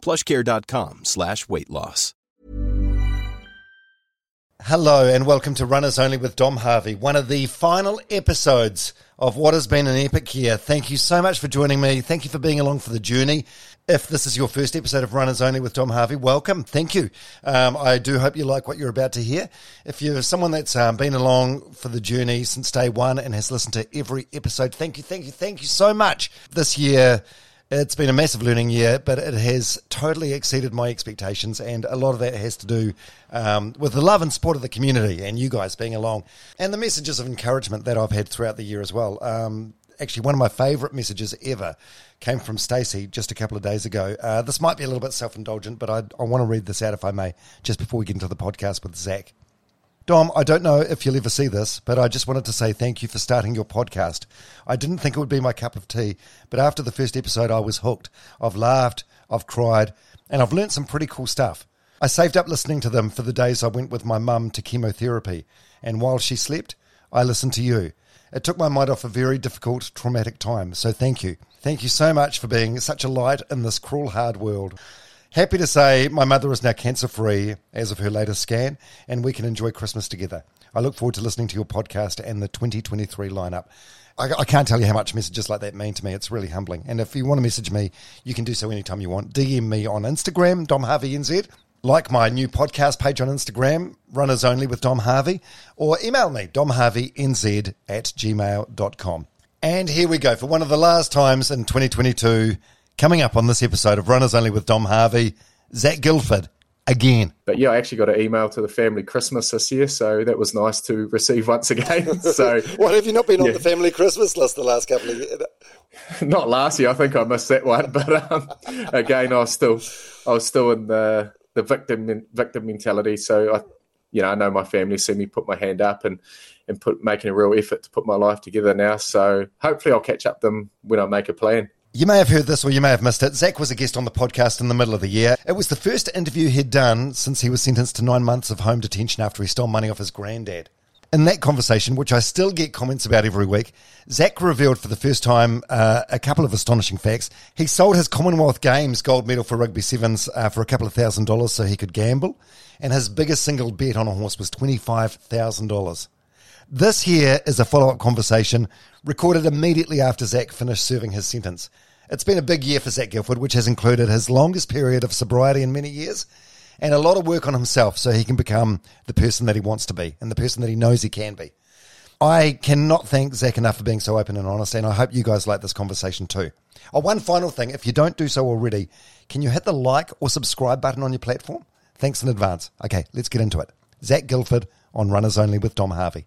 plushcare.com slash weight loss. Hello and welcome to Runners Only with Dom Harvey, one of the final episodes of what has been an epic year. Thank you so much for joining me. Thank you for being along for the journey. If this is your first episode of Runners Only with Dom Harvey, welcome. Thank you. Um, I do hope you like what you're about to hear. If you're someone that's um, been along for the journey since day one and has listened to every episode, thank you, thank you, thank you so much. This year, it's been a massive learning year, but it has totally exceeded my expectations, and a lot of that has to do um, with the love and support of the community and you guys being along, and the messages of encouragement that I've had throughout the year as well. Um, actually, one of my favourite messages ever came from Stacey just a couple of days ago. Uh, this might be a little bit self indulgent, but I, I want to read this out if I may, just before we get into the podcast with Zac. Dom, I don't know if you'll ever see this, but I just wanted to say thank you for starting your podcast. I didn't think it would be my cup of tea, but after the first episode, I was hooked. I've laughed, I've cried, and I've learnt some pretty cool stuff. I saved up listening to them for the days I went with my mum to chemotherapy, and while she slept, I listened to you. It took my mind off a very difficult, traumatic time, so thank you. Thank you so much for being such a light in this cruel, hard world. Happy to say my mother is now cancer free as of her latest scan, and we can enjoy Christmas together. I look forward to listening to your podcast and the 2023 lineup. I, I, can't tell you how much messages like that mean to me. It's really humbling. And if you want to message me, you can do so anytime you want. DM me on Instagram, Dom Harvey NZ. Like my new podcast page on Instagram, Runners Only with Dom Harvey, or email me, domharveynz at gmail.com. And here we go for one of the last times in 2022 Coming up on this episode of Runners Only with Dom Harvey, Zac Guildford again. But yeah, I actually got an email to the family Christmas this year, so that was nice to receive once again. So, what have you not been yeah. on the family Christmas list the last couple of years? Not last year. I think I missed that one, but um, again, I was still, I was still in the the victim victim mentality. So I, you know, I know my family see me put my hand up and and put making a real effort to put my life together now. So hopefully, I'll catch up them when I make a plan. You may have heard this or you may have missed it. Zac was a guest on the podcast in the middle of the year. It was the first interview he'd done since he was sentenced to nine months of home detention after he stole money off his granddad. In that conversation, which I still get comments about every week, Zac revealed for the first time uh, a couple of astonishing facts. He sold his Commonwealth Games gold medal for rugby sevens uh, for a couple of thousand dollars so he could gamble, and his biggest single bet on a horse was $25,000. This here is a follow up conversation recorded immediately after Zac finished serving his sentence. It's been a big year for Zac Guildford, which has included his longest period of sobriety in many years and a lot of work on himself so he can become the person that he wants to be and the person that he knows he can be. I cannot thank Zac enough for being so open and honest, and I hope you guys like this conversation too. Oh, one final thing if you don't do so already, can you hit the like or subscribe button on your platform? Thanks in advance. Okay, let's get into it. Zac Guildford on Runners Only with Dom Harvey.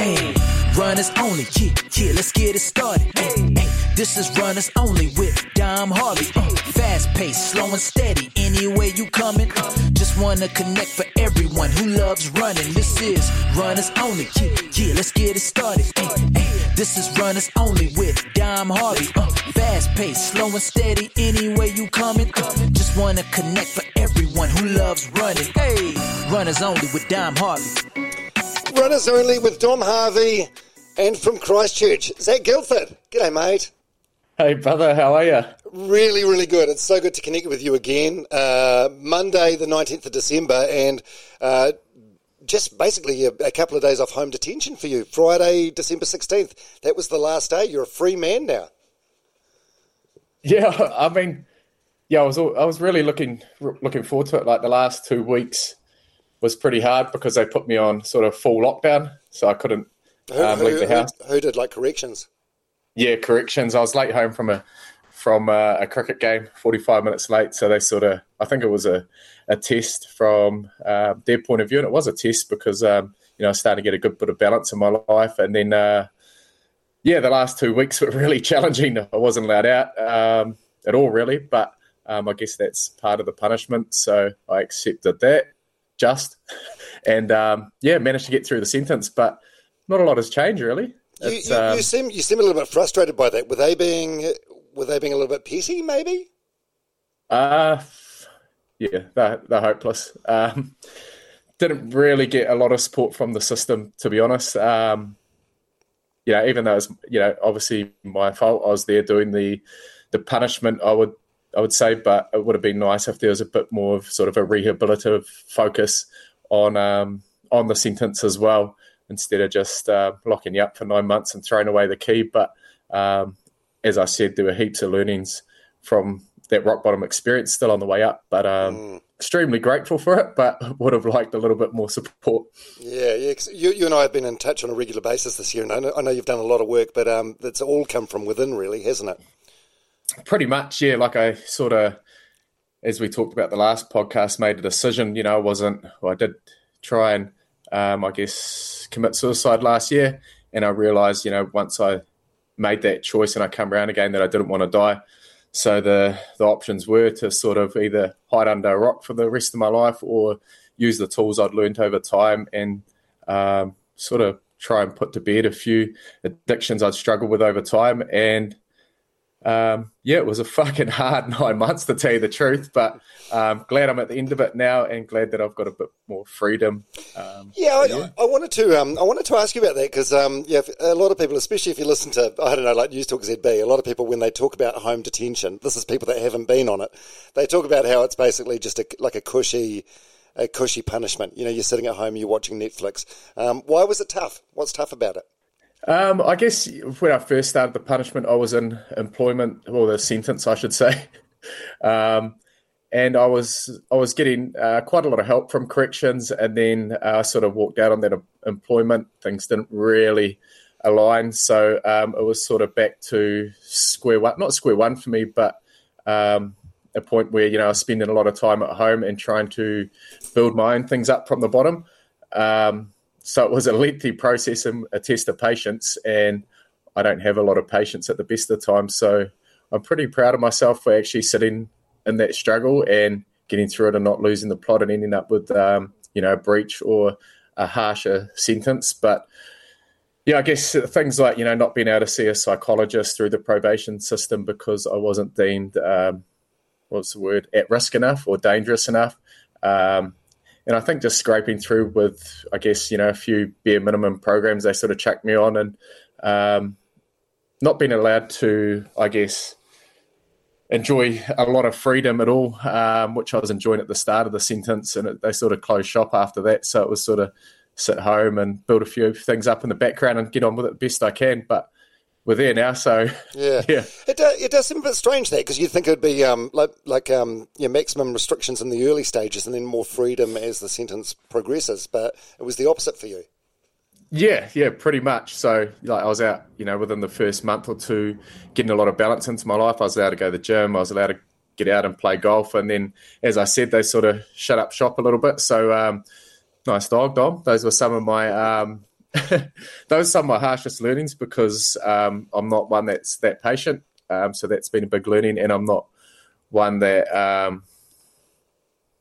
Hey, runners only, yeah, yeah, let's get it started. Hey, hey, this is runners only with Dom Harvey. Uh, fast paced, slow and steady, anyway you coming. Uh, just wanna connect for everyone who loves running. This is runners only, yeah, yeah, let's get it started. Hey, this is runners only with Dom Harvey. Uh, fast paced, slow and steady, anyway you coming. Uh, just wanna connect for everyone who loves running. Hey, runners only with Dom Harvey. Runners Only with Dom Harvey and from Christchurch, Zac Guildford. G'day, mate. Hey, brother, how are you? Really, really good. It's so good to connect with you again. Uh, Monday, the 19th of December, and uh, just basically a, a, couple of days off home detention for you. Friday, December 16th. That was the last day. You're a free man now. Yeah, I mean, yeah, I was I was really looking looking forward to it. Like the last two weeks, was pretty hard because they put me on sort of full lockdown, so I couldn't um, who, leave the house. Who, who, did like corrections? Yeah, corrections. I was late home from a from a, a, cricket game, forty five minutes late. So they sort of, I think it was a, a test from uh, their point of view, and it was a test because um, you know I started to get a good bit of balance in my life, and then uh, yeah, the last two weeks were really challenging. I wasn't allowed out um, at all, really, but um, I guess that's part of the punishment. So I accepted that, just, and um, yeah, managed to get through the sentence. But not a lot has changed really. You, you, um, you, seem you seem a little bit frustrated by that. Were they being were they being a little bit petty, maybe? Uh yeah, they're, they're hopeless. Um, didn't really get a lot of support from the system, to be honest. Um, you know, even though it's you know obviously my fault, I was there doing the the punishment. I would I would say, but it would have been nice if there was a bit more of sort of a rehabilitative focus on um, on the sentence as well, instead of just uh, locking you up for nine months and throwing away the key. But um, as I said, there were heaps of learnings from that rock bottom experience still on the way up. But um, mm. extremely grateful for it, but would have liked a little bit more support. Yeah, yeah. You, you and I have been in touch on a regular basis this year, and I know, I know you've done a lot of work, but um, it's all come from within, really, hasn't it? Pretty much, yeah. Like I sort of, as we talked about the last podcast, made a decision. You know, I wasn't. Well, I did try and, um, I guess, commit suicide last year, and I realised, you know, once I made that choice and I come around again that I didn't want to die. So the the options were to sort of either hide under a rock for the rest of my life or use the tools I'd learned over time and um, sort of try and put to bed a few addictions I'd struggled with over time. And um, yeah, it was a fucking hard nine months to tell you the truth, but um, glad I'm at the end of it now, and glad that I've got a bit more freedom. Um, yeah, I, yeah, I, wanted to um, I wanted to ask you about that because um, yeah, a lot of people, especially if you listen to I don't know like Newstalk ZB, a lot of people when they talk about home detention, this is people that haven't been on it, they talk about how it's basically just a, like a cushy a cushy punishment. You know, you're sitting at home, you're watching Netflix. Um, why was it tough? What's tough about it? Um, I guess when I first started the punishment, I was in employment, or the sentence, I should say, um, and I was I was getting uh, quite a lot of help from corrections, and then I uh, sort of walked out on that employment. Things didn't really align, so um, it was sort of back to square one, not square one for me, but um, a point where you know I was spending a lot of time at home and trying to build my own things up from the bottom. Um, so it was a lengthy process and a test of patience, and I don't have a lot of patience at the best of times. So I'm pretty proud of myself for actually sitting in that struggle and getting through it and not losing the plot and ending up with um, you know a breach or a harsher sentence. But yeah, I guess things like you know not being able to see a psychologist through the probation system because I wasn't deemed um, what's the word at risk enough or dangerous enough. Um, and I think just scraping through with, I guess, you know, a few bare minimum programs they sort of chucked me on and um, not being allowed to, I guess, enjoy a lot of freedom at all, um, which I was enjoying at the start of the sentence. And it, they sort of closed shop after that. So it was sort of sit home and build a few things up in the background and get on with it best I can. But we're there now. So yeah, yeah. It does, it does seem a bit strange that because you'd think it'd be um, like like um, maximum restrictions in the early stages and then more freedom as the sentence progresses, but it was the opposite for you. Yeah, yeah, pretty much. So, like, I was out, you know, within the first month or two, getting a lot of balance into my life. I was allowed to go to the gym. I was allowed to get out and play golf. And then, as I said, they sort of shut up shop a little bit. So, um, nice dog, Dom. Those were some of my um, those are some of my harshest learnings because um, I'm not one that's that patient. Um, so that's been a big learning, and I'm not one that um,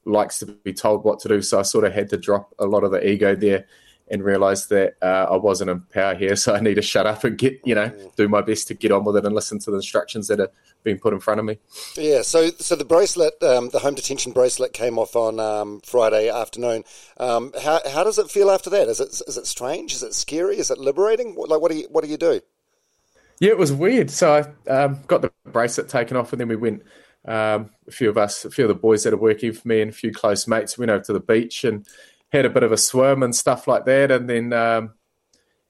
likes to be told what to do. So I sort of had to drop a lot of the ego there and realize that uh, I wasn't in power here. So I need to shut up and get, you know, do my best to get on with it and listen to the instructions that are being put in front of me. Yeah. So, so the bracelet, um, the home detention bracelet came off on um, Friday afternoon. Um, how, how does it feel after that? Is it, is it strange? Is it scary? Is it liberating? Like, what do you, what do you do? Yeah, it was weird. So I um, got the bracelet taken off and then we went, um, a few of us, a few of the boys that are working for me and a few close mates went over to the beach and had a bit of a swim and stuff like that. And then, um,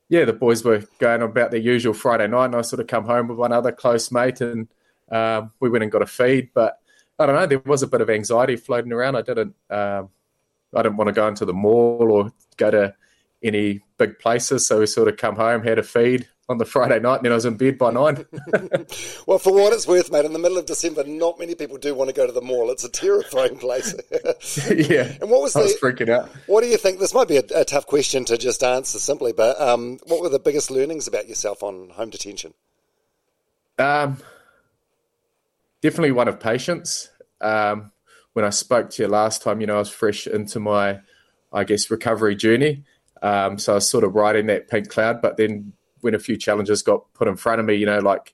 yeah, the boys were going about their usual Friday night, and I sort of come home with one other close mate, and um, we went and got a feed. But I don't know, there was a bit of anxiety floating around. I didn't, um, I didn't want to go into the mall or go to any big places, so we sort of come home, had a feed, on the Friday night, and then I was in bed by nine. well, for what it's worth, mate, in the middle of December, not many people do want to go to the mall. It's a terrifying place. yeah. And what was I the? Was freaking out. What do you think? This might be a, a tough question to just answer simply, but um, what were the biggest learnings about yourself on home detention? Um, definitely one of patience. um, when I spoke to you last time, you know, I was fresh into my, I guess, recovery journey. Um, so I was sort of riding that pink cloud. But then when a few challenges got put in front of me, you know, like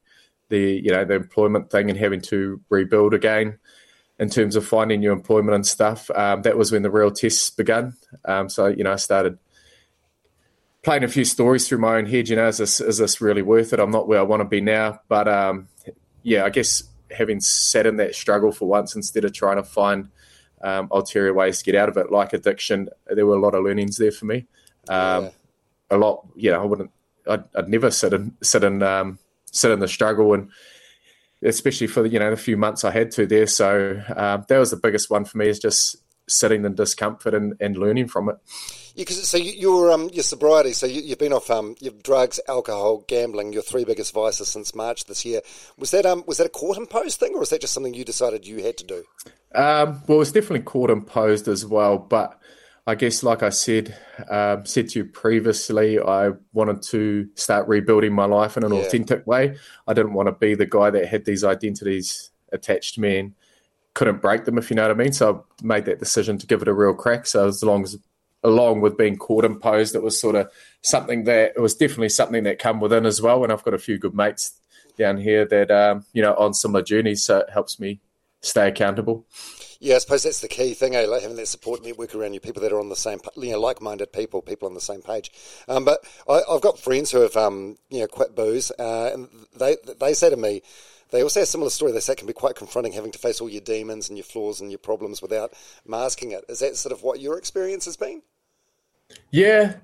the you know the employment thing and having to rebuild again in terms of finding new employment and stuff, um, that was when the real tests began. Um, so you know, I started playing a few stories through my own head. You know, is this is this really worth it? I'm not where I want to be now, but um, yeah, I guess having sat in that struggle for once instead of trying to find um, ulterior ways to get out of it, like addiction, there were a lot of learnings there for me. Um, yeah. A lot, yeah. I wouldn't. I'd, I'd never sit in sit in um, sit in the struggle and especially for the you know the few months I had to there. So um, that was the biggest one for me is just sitting in discomfort and, and learning from it. Yeah, so your um, your sobriety. So you, have been off um, your drugs, alcohol, gambling. Your three biggest vices since March this year. Was that um was that a court imposed thing, or was that just something you decided you had to do? Um, well, it's definitely court imposed as well. But I guess, like I said, um, said to you previously, I wanted to start rebuilding my life in an yeah. authentic way. I didn't want to be the guy that had these identities attached to me and couldn't break them, if you know what I mean. So I made that decision to give it a real crack. So as long as along with being court imposed, it was sort of something that it was definitely something that come within as well. And I've got a few good mates down here that um, you know on similar journeys, so it helps me stay accountable. Yeah, I suppose that's the key thing, eh? Like having that support network around you, people that are on the same, you know, like-minded people, people on the same page. Um, but I, have got friends who have, um, you know, quit booze, uh, and they they say to me, they also have a similar story. They say it can be quite confronting having to face all your demons and your flaws and your problems without masking it. Is that sort of what your experience has been? Yeah,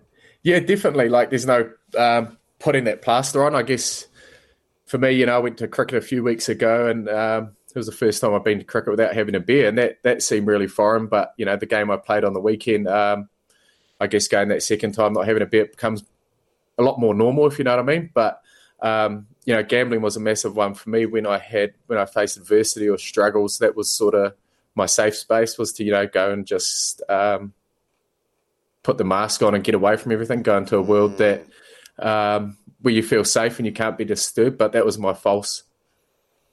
yeah, definitely. Like, there's no um, putting that plaster on. I guess for me, you know, I went to cricket a few weeks ago, and um, it was the first time I've been to cricket without having a beer, and that that seemed really foreign. But you know, the game I played on the weekend, um, I guess going that second time not having a beer becomes a lot more normal, if you know what I mean. But um, you know, gambling was a massive one for me when I had when I faced adversity or struggles. That was sort of my safe space was to you know go and just um, put the mask on and get away from everything, go into a world that um, where you feel safe and you can't be disturbed. But that was my false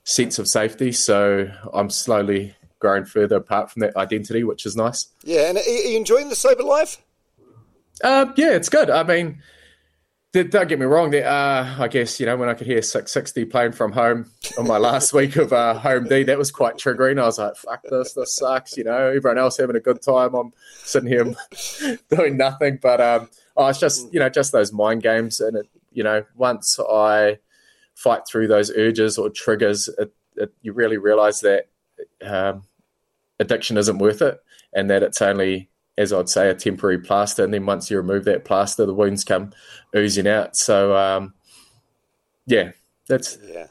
sense of safety. So I'm slowly growing further apart from that identity, which is nice. Yeah, and are you enjoying the sober life? Uh, yeah, it's good. I mean, don't get me wrong. There, uh, I guess you know when I could hear Six60 playing from home on my last week of uh, home D, that was quite triggering. I was like, "Fuck this! This sucks." You know, everyone else having a good time. I'm sitting here doing nothing. But um, oh, it's just you know just those mind games, and it, you know once I fight through those urges or triggers, it, it, you really realize that um, addiction isn't worth it, and that it's only as I'd say, a temporary plaster. And then once you remove that plaster, the wounds come oozing out. So, um, yeah, that's. Yeah.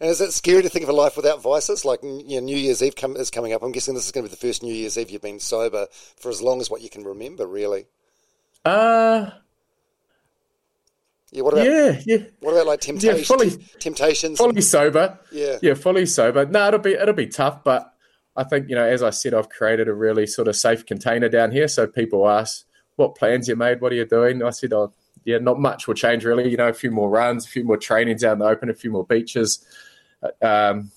And is it scary to think of a life without vices? Like you know, New Year's Eve come, is coming up. I'm guessing this is going to be the first New Year's Eve you've been sober for as long as what you can remember, really. Uh yeah. What about yeah, yeah. What about like temptations? Yeah, fully, temptations. Fully and, sober. Yeah. Yeah, fully sober. No, it'll be it'll be tough, but I think, you know, as I said, I've created a really sort of safe container down here. So people ask, what plans you made? What are you doing? I said, oh, yeah, not much will change really. You know, a few more runs, a few more trainings out in the open, a few more beaches, uh, um,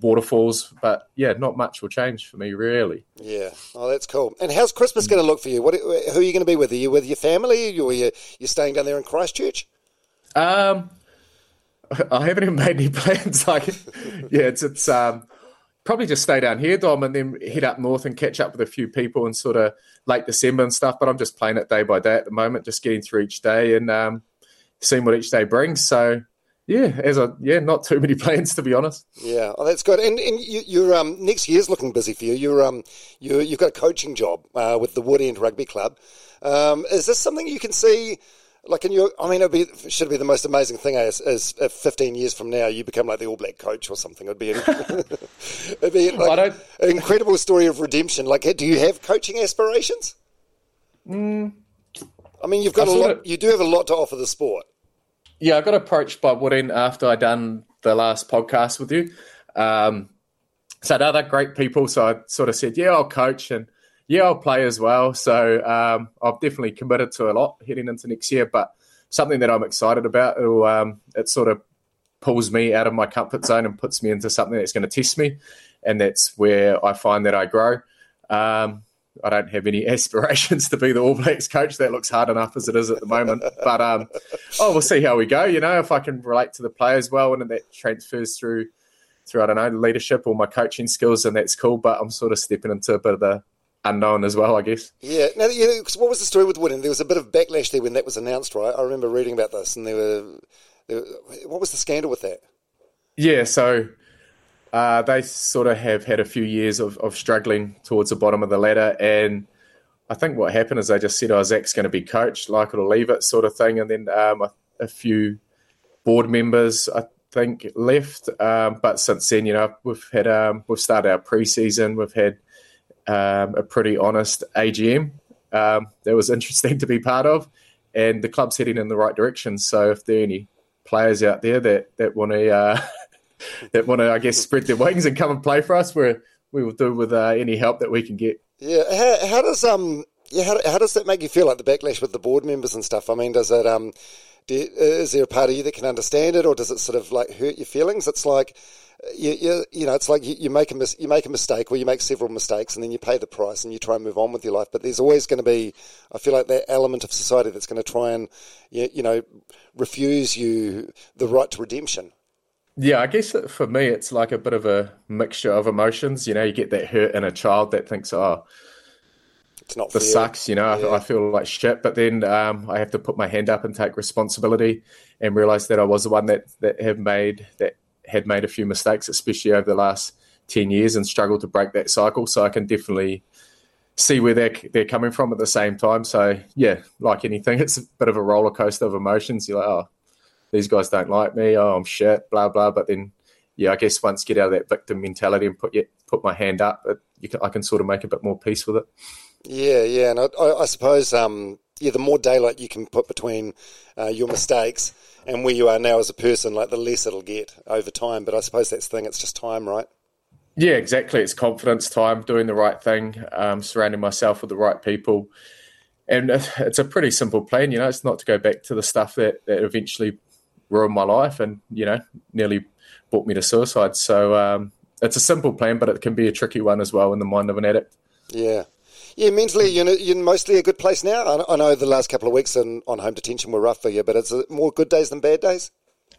waterfalls. But yeah, not much will change for me really. Yeah. Oh, that's cool. And how's Christmas going to look for you? What, who are you going to be with? Are you with your family or are you, you staying down there in Christchurch? Um, I haven't even made any plans. Like, yeah, it's, it's, um, probably just stay down here, Dom, and then head up north and catch up with a few people in sort of late December and stuff. But I'm just playing it day by day at the moment, just getting through each day and um, seeing what each day brings. So yeah, as a yeah, not too many plans to be honest. Yeah, oh, that's good. And and you, are um, next year's looking busy for you. You're um you you've got a coaching job uh, with the Woodend Rugby Club. Um, is this something you can see? Like, can you? I mean, it'd be should be the most amazing thing as, as if 15 years from now you become like the All Black coach or something. It'd be, it'd be like an incredible story of redemption. Like, do you have coaching aspirations? Mm, I mean, you've got I a lot. You do have a lot to offer the sport. Yeah, I got approached by Woodend after I done the last podcast with you. Um, so they're great people. So I sort of said, yeah, I'll coach and yeah, I'll play as well. So um, I've definitely committed to a lot heading into next year, but something that I'm excited about. Um, it sort of pulls me out of my comfort zone and puts me into something that's going to test me. and that's where I find that I grow. Um, I don't have any aspirations to be the All Blacks coach. That looks hard enough as it is at the moment. But um, oh, we'll see how we go. You know, if I can relate to the players well, and that transfers through through I don't know leadership or my coaching skills, and that's cool. But I'm sort of stepping into a bit of the unknown as well, I guess. Yeah. Now, yeah, what was the story with Woodend? There was a bit of backlash there when that was announced, right? I remember reading about this, and there were, there, what was the scandal with that? Yeah. So uh, they sort of have had a few years of, of struggling towards the bottom of the ladder. And I think what happened is they just said, oh, Zac's going to be coach, like it or leave it, sort of thing. And then um, a, a, few board members, I think, left. Um, but since then, you know, we've had um, we've started our preseason. We've had um, a pretty honest AGM um, that was interesting to be part of, and the club's heading in the right direction. So if there are any players out there that that want to uh, that want to, I guess, spread their wings and come and play for us, we we will do with uh, any help that we can get. Yeah, how, how does um yeah how, how does that make you feel like the backlash with the board members and stuff? I mean, does it um is there a part of you that can understand it, or does it sort of like hurt your feelings? It's like you, you, you know, it's like you, you make a mis- you make a mistake, or you make several mistakes, and then you pay the price, and you try and move on with your life. But there's always going to be, I feel like that element of society that's going to try and, you know, refuse you the right to redemption. Yeah, I guess for me, it's like a bit of a mixture of emotions. You know, you get that hurt in a child that thinks, oh, it's not this sucks. You know, yeah. I, I, feel like shit. But then um, I have to put my hand up and take responsibility and realize that I was the one that that have made that had made a few mistakes, especially over the last ten years, and struggled to break that cycle. So I can definitely see where they're they're coming from at the same time. So yeah, like anything, it's a bit of a roller coaster of emotions. You're like, oh these guys don't like me. Oh, I'm shit. Blah blah. But then, yeah, I guess once you get out of that victim mentality and put put my hand up, it, can, I can sort of make a bit more peace with it. Yeah, yeah, and I, I suppose um, yeah, the more daylight you can put between uh, your mistakes and where you are now as a person, like the less it'll get over time. But I suppose that's the thing; it's just time, right? Yeah, exactly. It's confidence, time, doing the right thing, um, surrounding myself with the right people. And it's a pretty simple plan, you know. It's not to go back to the stuff that, that eventually ruined my life and you know nearly brought me to suicide. So um, it's a simple plan, but it can be a tricky one as well in the mind of an addict. Yeah. Yeah, mentally, you're, you're mostly a good place now. I know the last couple of weeks in, on home detention were rough for you, but it's more good days than bad days?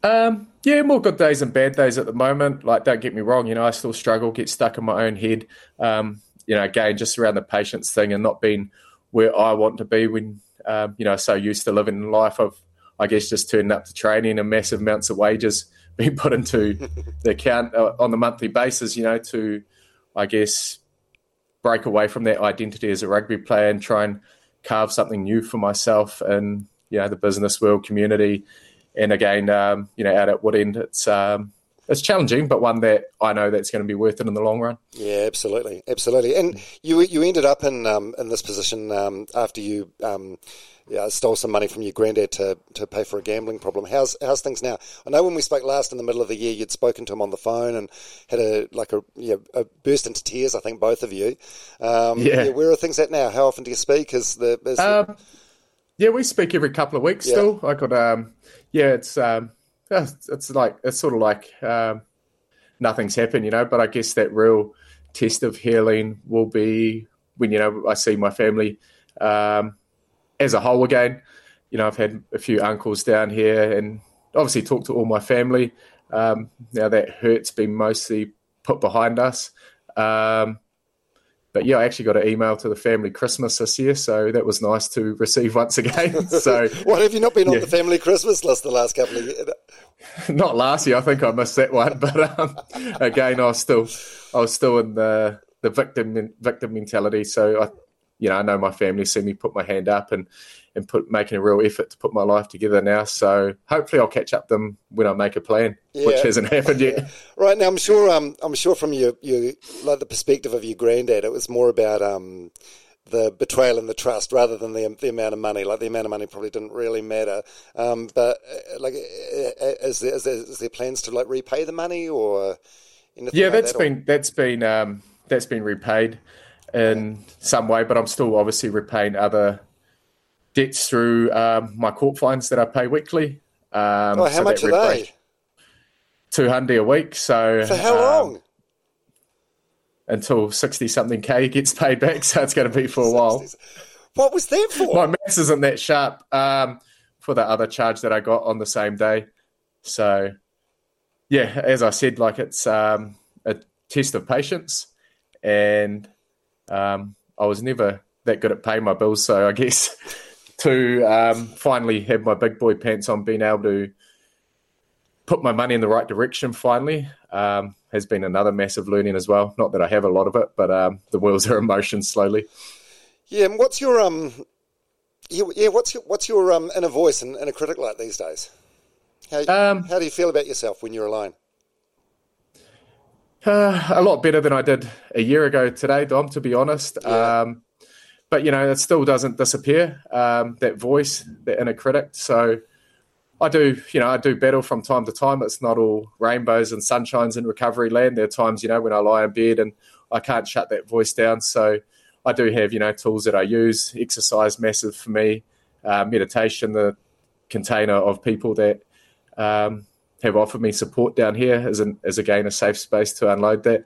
Um, yeah, more good days than bad days at the moment. Like, don't get me wrong, you know, I still struggle, get stuck in my own head. Um, you know, again, just around the patience thing and not being where I want to be when, um, you know, so used to living life of I guess just turning up to training and massive amounts of wages being put into the account uh, on the monthly basis, you know, to, I guess, break away from that identity as a rugby player and try and carve something new for myself in you know, the business world community. And again, um, you know, out at Woodend, it's, um, it's challenging, but one that I know that's going to be worth it in the long run. Yeah, absolutely, absolutely. And you you ended up in um, in this position um, after you um, yeah, stole some money from your granddad to, to pay for a gambling problem. How's how's things now? I know when we spoke last in the middle of the year, you'd spoken to him on the phone and had a like a, yeah, a burst into tears. I think both of you. Um, yeah. yeah. Where are things at now? How often do you speak? Is the, is the... Um, yeah, we speak every couple of weeks. Yeah. Still, I could. Um, yeah, it's um, it's like it's sort of like um, nothing's happened, you know. But I guess that real test of healing will be when you know I see my family um, as a whole again. You know, I've had a few uncles down here, and obviously talked to all my family. Um, now that hurt's been mostly put behind us. Um, but yeah, I actually got an email to the family Christmas this year, so that was nice to receive once again. So, what have you not been yeah. on the family Christmas list the last couple of years? not last year, I think I missed that one. But um, again, I was still, I was still in the the victim victim mentality. So I, you know, I know my family see me put my hand up and and put making a real effort to put my life together now. So hopefully, I'll catch up them when I make a plan, yeah. which hasn't happened yet. Right now, I'm sure. Um, I'm sure from your your like the perspective of your granddad, it was more about um the betrayal and the trust rather than the the amount of money. Like the amount of money probably didn't really matter. Um, but uh, like, uh, uh, is there, is there, is there plans to like repay the money or? yeah, like that's that, been or? that's been um, that's been repaid in some way, but I'm still obviously repaying other debts through um, my court fines that I pay weekly. Um, oh, how so much are they? Two hundred a week. So for how um, long? until sixty something k gets paid back. So it's going to be for a while. What was that for? My maths isn't that sharp um, for the other charge that I got on the same day. So yeah, as I said, like it's um, a test of patience, and um, I was never that good at paying my bills. So I guess to um, finally have my big boy pants on, being able to put my money in the right direction finally um, has been another massive learning as well. Not that I have a lot of it, but um, the wheels are in motion slowly. Yeah, and what's your um, yeah, what's your what's your um inner voice and inner critic like these days? How, um, how do you feel about yourself when you're alone? Uh, a lot better than I did a year ago today, Dom. To be honest, yeah. um, but you know, it still doesn't disappear. Um, that voice, that inner critic. So I do, you know, I do battle from time to time. It's not all rainbows and sunshines in recovery land. There are times, you know, when I lie in bed and I can't shut that voice down. So I do have, you know, tools that I use. Exercise, massive for me. Uh, meditation, the container of people that um, have offered me support down here is, an, is again a safe space to unload that.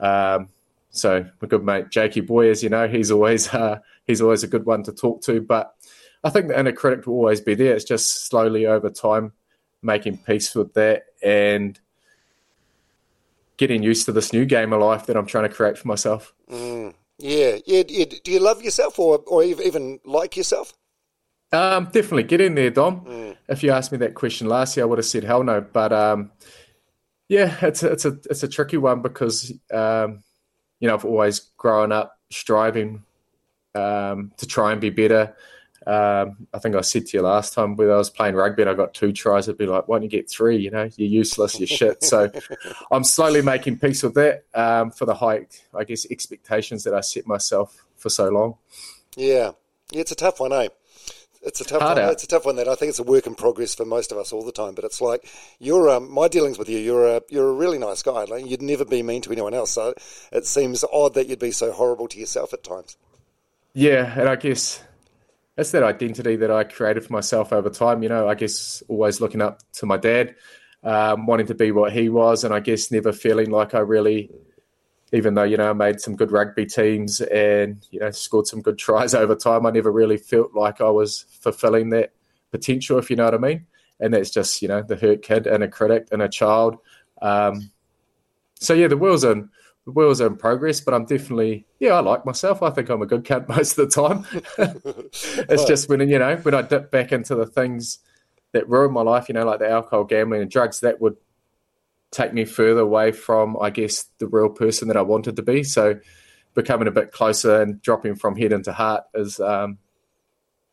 Um, so my good mate Jakey Boy, as you know, he's always uh, he's always a good one to talk to. But I think the inner critic will always be there. It's just slowly over time making peace with that and getting used to this new game of life that I'm trying to create for myself. Mm, yeah, yeah, yeah. Do you love yourself or or even like yourself? Um, definitely get in there, Dom. Mm. If you asked me that question last year, I would have said hell no. But um, yeah, it's a, it's a it's a tricky one because um, you know, I've always grown up striving um, to try and be better. Um, I think I said to you last time when I was playing rugby and I got two tries, I'd be like, why don't you get three? You know, you're useless, you're shit. So I'm slowly making peace with that um, for the high, I guess, expectations that I set myself for so long. Yeah. yeah it's a tough one, eh? It's a tough one. It's a tough one that I think it's a work in progress for most of us all the time. But it's like you're um, my dealings with you. You're a you're a really nice guy. Like you'd never be mean to anyone else. So it seems odd that you'd be so horrible to yourself at times. Yeah, and I guess that's that identity that I created for myself over time. You know, I guess always looking up to my dad, um, wanting to be what he was, and I guess never feeling like I really even though you know I made some good rugby teams and you know scored some good tries over time, I never really felt like I was fulfilling that potential, if you know what I mean. And that's just you know the hurt kid and a critic and a child. Um, so yeah, the wheels in the wheels are in progress, but I'm definitely yeah I like myself. I think I'm a good cunt most of the time. it's just when you know when I dip back into the things that ruin my life, you know, like the alcohol, gambling, and drugs, that would take me further away from, I guess, the real person that I wanted to be. So becoming a bit closer and dropping from head into heart is um,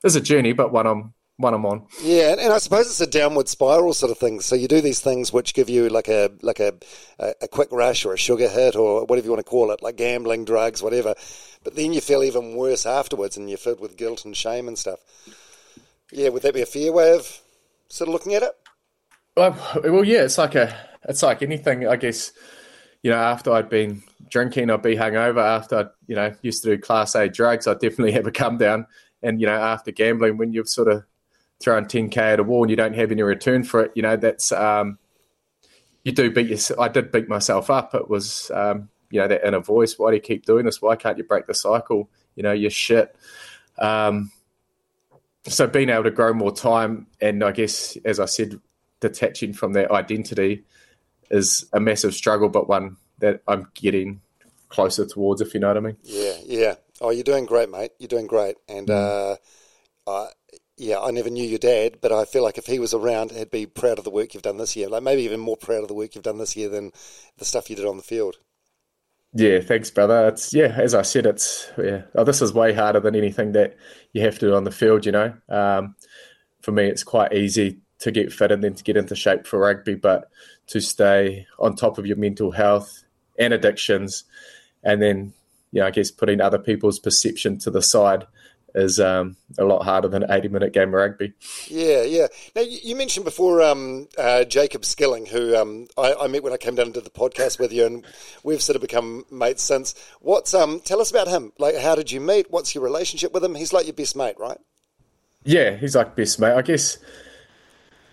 is a journey, but one I'm one I'm on. Yeah, and, I suppose it's a downward spiral sort of thing. So you do these things which give you like a like a, a, a quick rush or a sugar hit or whatever you want to call it, like gambling, drugs, whatever. But then you feel even worse afterwards, and you're filled with guilt and shame and stuff. Yeah, would that be a fair way of sort of looking at it? Well, well yeah, it's like a it's like anything, I guess. You know, after I'd been drinking, I'd be hungover. After I, you know, used to do class A drugs, I'd definitely have a come down. And you know, after gambling, when you've sort of thrown 10k at a wall and you don't have any return for it, you know, that's um, you do beat yourself. I did beat myself up. It was, um, you know, that inner voice. Why do you keep doing this? Why can't you break the cycle? You know, you're shit. Um, so being able to grow more time, and I guess, as I said, detaching from that identity is a massive struggle, but one that I'm getting closer towards, if you know what I mean. Yeah, yeah. Oh, you're doing great, mate. You're doing great. And, mm. uh, yeah, I never knew your dad, but I feel like if he was around, he'd be proud of the work you've done this year. Like maybe even more proud of the work you've done this year than the stuff you did on the field. Yeah, thanks, brother. It's yeah, as I said, it's yeah. Oh, this is way harder than anything that you have to do on the field. You know, um, for me, it's quite easy to get fit and then to get into shape for rugby, but to stay on top of your mental health and addictions, and then you know, I guess putting other people's perception to the side is um, a lot harder than an 80 minute game of rugby. Yeah, yeah. Now, you mentioned before um, uh, Jacob Skilling, who um, I, I, met when I came down to the podcast with you, and we've sort of become mates since. What's um, Tell us about him. Like, how did you meet? What's your relationship with him? He's like your best mate, right? Yeah, he's like best mate. I guess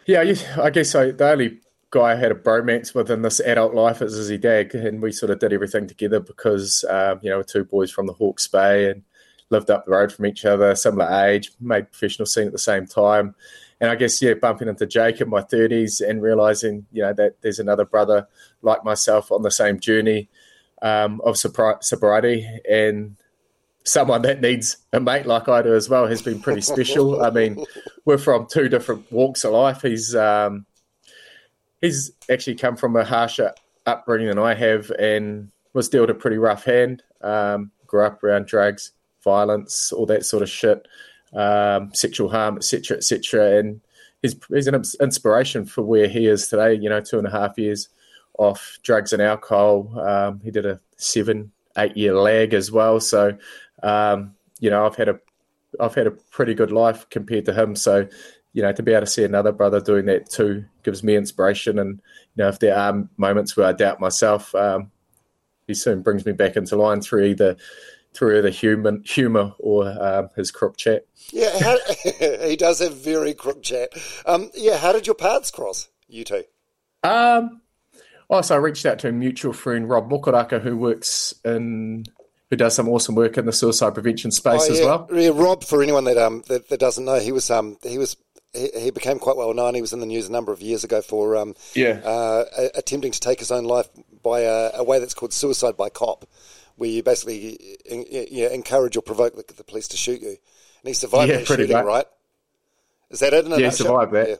yeah, I guess I, the only guy I had a bromance with in this adult life is Izzy Dagg, and we sort of did everything together because um, you know two boys from the Hawke's Bay and lived up the road from each other, similar age, made professional scene at the same time. And I guess yeah, bumping into Jake in my thirties and realizing you know that there's another brother like myself on the same journey um, of sobriety and someone that needs a mate like I do as well has been pretty special. I mean, we're from two different walks of life. He's um, he's actually come from a harsher upbringing than I have, and was dealt a pretty rough hand. Um, grew up around drugs, violence, all that sort of shit, um, sexual harm, etc., etc. And he's he's an inspiration for where he is today. You know, two and a half years off drugs and alcohol. Um, he did a seven, eight year lag as well. So um, you know, I've had a I've had a pretty good life compared to him. So, you know, to be able to see another brother doing that too gives me inspiration. And you know, if there are moments where I doubt myself, um, he soon brings me back into line through either through either human humor or um, his crook chat. Yeah, how, he does have very crook chat. Um, yeah, how did your paths cross, you two? Um, oh, so I reached out to a mutual friend, Rob Mokaraka, who works in who does some awesome work in the suicide prevention space oh, yeah. as well. Yeah, Rob, for anyone that um that, that doesn't know, he was um he was he, he, became quite well known. He was in the news a number of years ago for um yeah uh, attempting to take his own life by a, a, way that's called suicide by cop, where you basically in, you encourage or provoke the, the, police to shoot you. And he survived yeah, that shooting, much. right? Is that it? In a yeah, survived that. Yeah.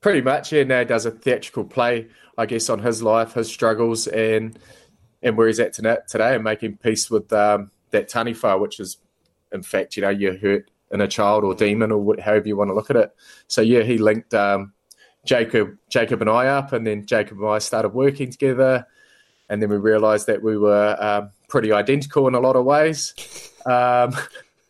Pretty much. Yeah, now does a theatrical play, I guess, on his life, his struggles, and and where he's at today and making peace with um, that taniwha, which is, in fact, you know, you're hurt in a child or demon or however you want to look at it. So, yeah, he linked um, Jacob, Jacob and I up, and then Jacob and I started working together. And then we realized that we were um, pretty identical in a lot of ways. Um,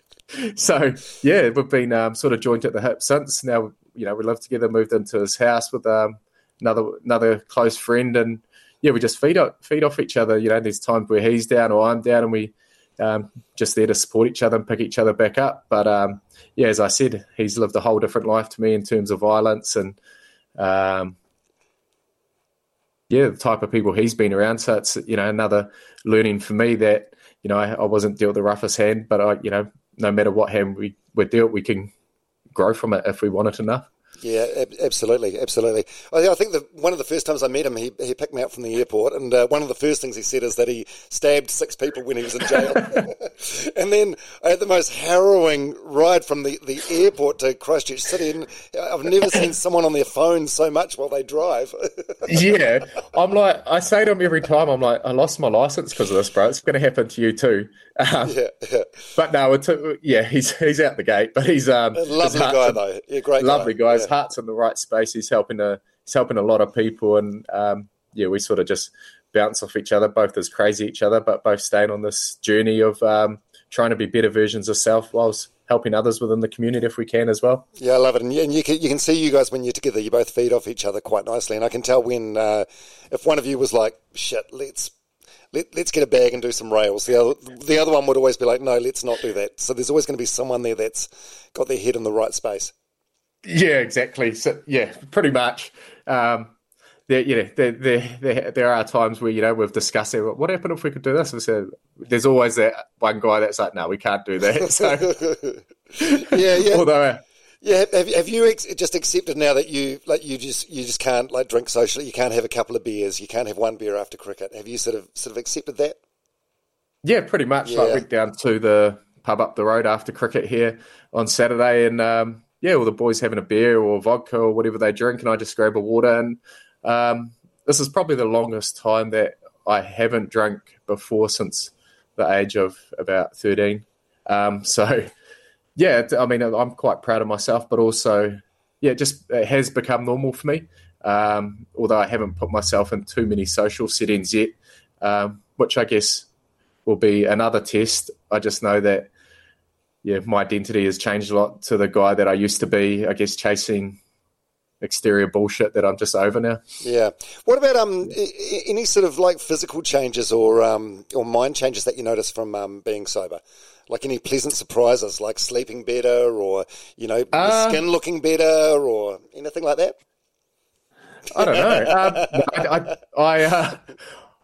so, yeah, we've been um, sort of joined at the hip since. Now, you know, we live together, moved into his house with um, another another close friend, and yeah, we just feed off, feed off each other. You know, there's times where he's down or I'm down, and we um, just there to support each other and pick each other back up. But um, yeah, as I said, he's lived a whole different life to me in terms of violence and um, yeah, the type of people he's been around. So it's you know another learning for me that you know I, I wasn't dealt the roughest hand, but I you know no matter what hand we were dealt, we can grow from it if we want it enough. Yeah, absolutely, absolutely. I think that one of the first times I met him, he, he picked me up from the airport, and uh, one of the first things he said is that he stabbed six people when he was in jail. and then I had the most harrowing ride from the, the airport to Christchurch City, and I've never seen someone on their phone so much while they drive. yeah, I'm like, I say to him every time, I'm like, I lost my license because of this, bro. It's going to happen to you too. Um, yeah, yeah, But no, it's, yeah, he's he's out the gate, but he's um, lovely guy though. Yeah, great, lovely guy. His heart's in the right space. He's helping a he's helping a lot of people, and um, yeah, we sort of just bounce off each other, both as crazy each other, but both staying on this journey of um, trying to be better versions of self whilst helping others within the community if we can as well. Yeah, I love it, and you, and you can you can see you guys when you're together. You both feed off each other quite nicely, and I can tell when uh, if one of you was like, "Shit, let's." Let, us get a bag and do some rails. The other, the other one would always be like, no, let's not do that. So there's always going to be someone there that's got their head in the right space. Yeah, exactly. So yeah, pretty much. Um, there, you know, there, there, there, there are times where you know we've discussed it. What happened if we could do this? And so there's always that one guy that's like, no, we can't do that. So yeah, yeah. Although. Yeah, have, have you ex- just accepted now that you like you just you just can't like drink socially? You can't have a couple of beers. You can't have one beer after cricket. Have you sort of sort of accepted that? Yeah, pretty much. Yeah. Like went down to the pub up the road after cricket here on Saturday, and um, yeah, all the boys having a beer or vodka or whatever they drink, and I just grab a water. And um, this is probably the longest time that I haven't drunk before since the age of about thirteen. Um, so yeah, I mean, I'm quite proud of myself, but also, yeah, it just it has become normal for me. Um, although I haven't put myself in too many social settings yet, um, which I guess will be another test. I just know that, yeah, my identity has changed a lot to the guy that I used to be. I guess chasing exterior bullshit that I'm just over now. Yeah. What about um any sort of like physical changes or um or mind changes that you notice from um, being sober? Like any pleasant surprises, like sleeping better, or you know, uh, skin looking better, or anything like that. I don't know. Um, I I I, uh,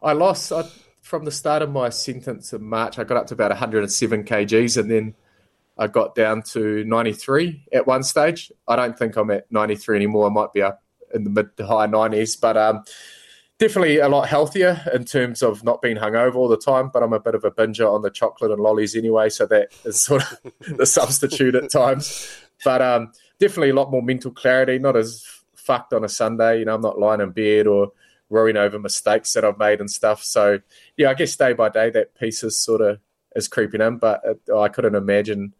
I lost I, from the start of my sentence in March. I got up to about 107 kgs, and then I got down to 93 at one stage. I don't think I'm at 93 anymore. I might be up in the mid to high 90s, but um, definitely a lot healthier in terms of not being hungover all the time. But I'm a bit of a binger on the chocolate and lollies anyway, so that is sort of the substitute at times. But um, definitely a lot more mental clarity, not as fucked on a Sunday. You know, I'm not lying in bed or worrying over mistakes that I've made and stuff. So yeah, I guess day by day that piece is sort of is creeping in, but I couldn't imagine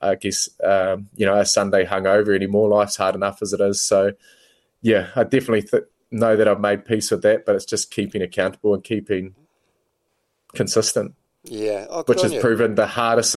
I guess um, you know a Sunday hungover anymore. Life's hard enough as it is. So yeah, I definitely th- know that I've made peace with that, but it's just keeping accountable and keeping consistent. Yeah, oh, which has proven the hardest.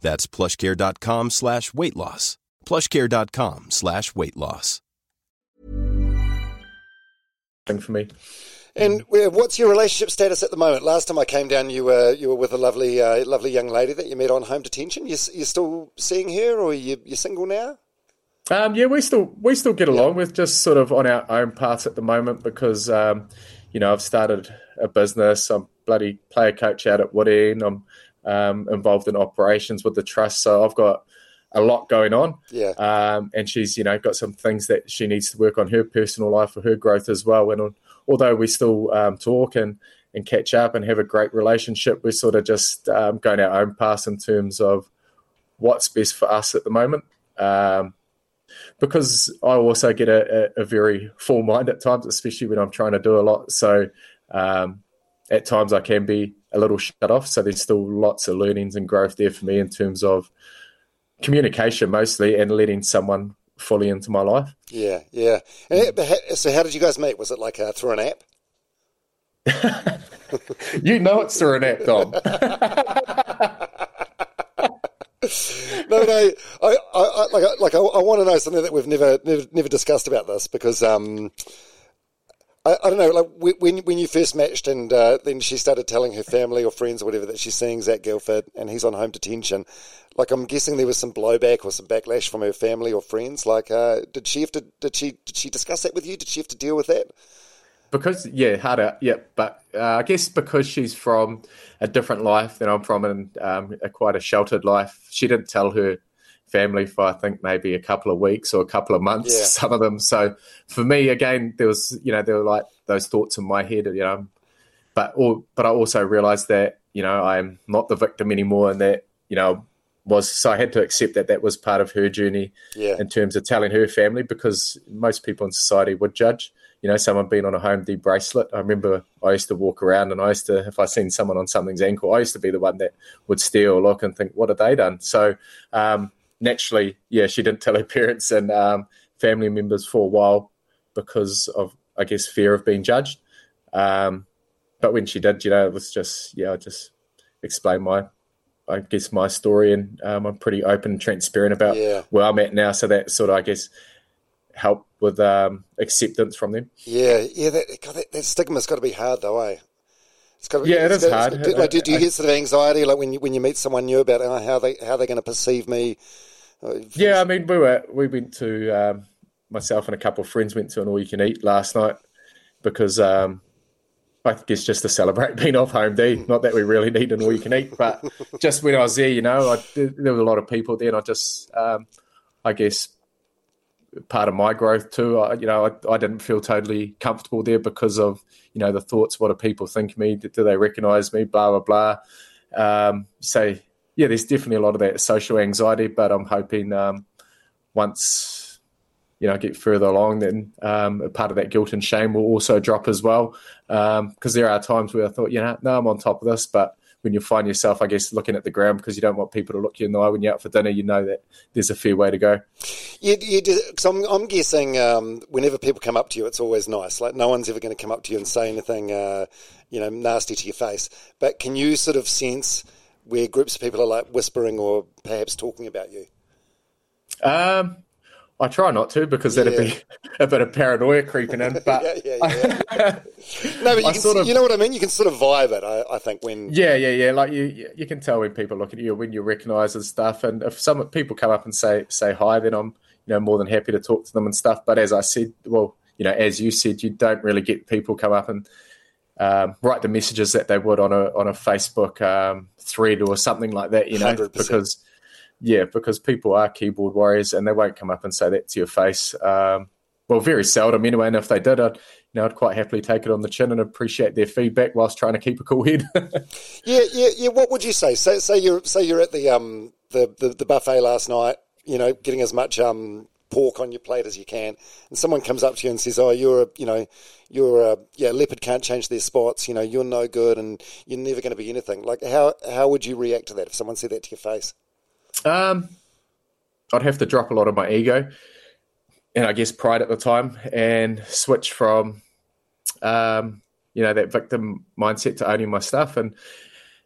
That's plushcare.com slash weight loss. Plushcare.com slash weight loss. For me. And what's your relationship status at the moment? Last time I came down, you were you were with a lovely uh, lovely young lady that you met on home detention. You you still seeing her, or you you single now? Um, yeah, we still we still get along. Yeah. We're just sort of on our own paths at the moment because um, you know I've started a business. I'm bloody player coach out at Woodend. I'm um, involved in operations with the trust. So I've got a lot going on. Yeah. Um, and she's, you know, got some things that she needs to work on her personal life for her growth as well. And although we still um, talk and, and catch up and have a great relationship, we're sort of just um, going our own path in terms of what's best for us at the moment. Um, because I also get a, a, a, very full mind at times, especially when I'm trying to do a lot. So um, at times I can be a little shut off. So there's still lots of learnings and growth there for me in terms of communication mostly and letting someone fully into my life. Yeah, yeah. so how did you guys meet? Was it like uh, through an app? you know it's through an app, Dom. no, no. I, I, I like, like I, I, want to know something that we've never, never, never discussed about this because um, I, I, don't know, like when when you first matched, and uh, then she started telling her family or friends or whatever that she's seeing Zac Guildford, and he's on home detention. Like I'm guessing there was some blowback or some backlash from her family or friends. Like, uh, did she have to? Did she? Did she discuss that with you? Did she have to deal with that? Because yeah, harder. Yeah, but uh, I guess because she's from a different life than I'm from, and um, a, quite a sheltered life, she didn't tell her family for I think maybe a couple of weeks or a couple of months. Yeah. Some of them. So for me, again, there was you know there were like those thoughts in my head. You know, but or, but I also realised that you know I'm not the victim anymore, and that you know was so I had to accept that that was part of her journey yeah. in terms of telling her family because most people in society would judge. You know, someone being on a home D bracelet. I remember I used to walk around and I used to, if I seen someone on something's ankle, I used to be the one that would stare or look and think, what have they done? So, um, naturally, yeah, she didn't tell her parents and um, family members for a while because of, I guess, fear of being judged. Um, but when she did, you know, it was just, yeah, I just explained my, I guess, my story, and um, I'm pretty open and transparent about yeah. where I'm at now. So that sort of, I guess, help with um, acceptance from them. Yeah, yeah, that, God, that, that stigma's got to be hard, though, eh? It's got to, yeah, it is hard. Like, do, do, you get sort of anxiety, like when you when you meet someone new about uh, how they how they're going to perceive me? Yeah, I mean, we were we went to um, myself and a couple of friends went to an all you can eat last night because um, I guess just to celebrate being off home D. Not that we really need an all you can eat, but just when I was there, you know, I, there, were a lot of people there, and I just, um, I guess, part of my growth too. I, you know, I, I, didn't feel totally comfortable there because of you know the thoughts. What do people think of me? Do, do they recognise me? Blah blah blah. Um, so yeah, there's definitely a lot of that social anxiety, but I'm hoping um, once you know I get further along, then um, part of that guilt and shame will also drop as well. Because um, there are times where I thought, you know, no, I'm on top of this, but when you find yourself, I guess, looking at the ground because you don't want people to look you in the eye when you're out for dinner, you know that there's a fair way to go. You cause I'm, I'm guessing um, whenever people come up to you, it's always nice. Like no one's ever going to come up to you and say anything, uh, you know, nasty to your face. But can you sort of sense where groups of people are like whispering or perhaps talking about you? Um, I try not to because yeah. that'd be a bit of paranoia creeping in. But yeah, yeah, yeah. no, but you, can, sort of, you know what I mean. You can sort of vibe it. I, I, think when yeah, yeah, yeah. Like you, you can tell when people look at you when you recognise and stuff. And if some people come up and say say hi, then I'm you know more than happy to talk to them and stuff. But as I said, well, you know, as you said, you don't really get people come up and um, write the messages that they would on a on a Facebook um, thread or something like that. You know, 100%. because yeah, because people are keyboard warriors and they won't come up and say that to your face. Um, well, very seldom anyway. And if they did, I'd, you know, I'd quite happily take it on the chin and appreciate their feedback whilst trying to keep a cool head. yeah, yeah, yeah. What would you say? Say, say you're say you're at the um the, the, the buffet last night. You know, getting as much um pork on your plate as you can, and someone comes up to you and says, "Oh, you're a you know, you're a yeah leopard can't change their spots. You know, you're no good, and you're never going to be anything." Like, how how would you react to that if someone said that to your face? Um, I'd have to drop a lot of my ego and I guess pride at the time and switch from, um, you know, that victim mindset to owning my stuff and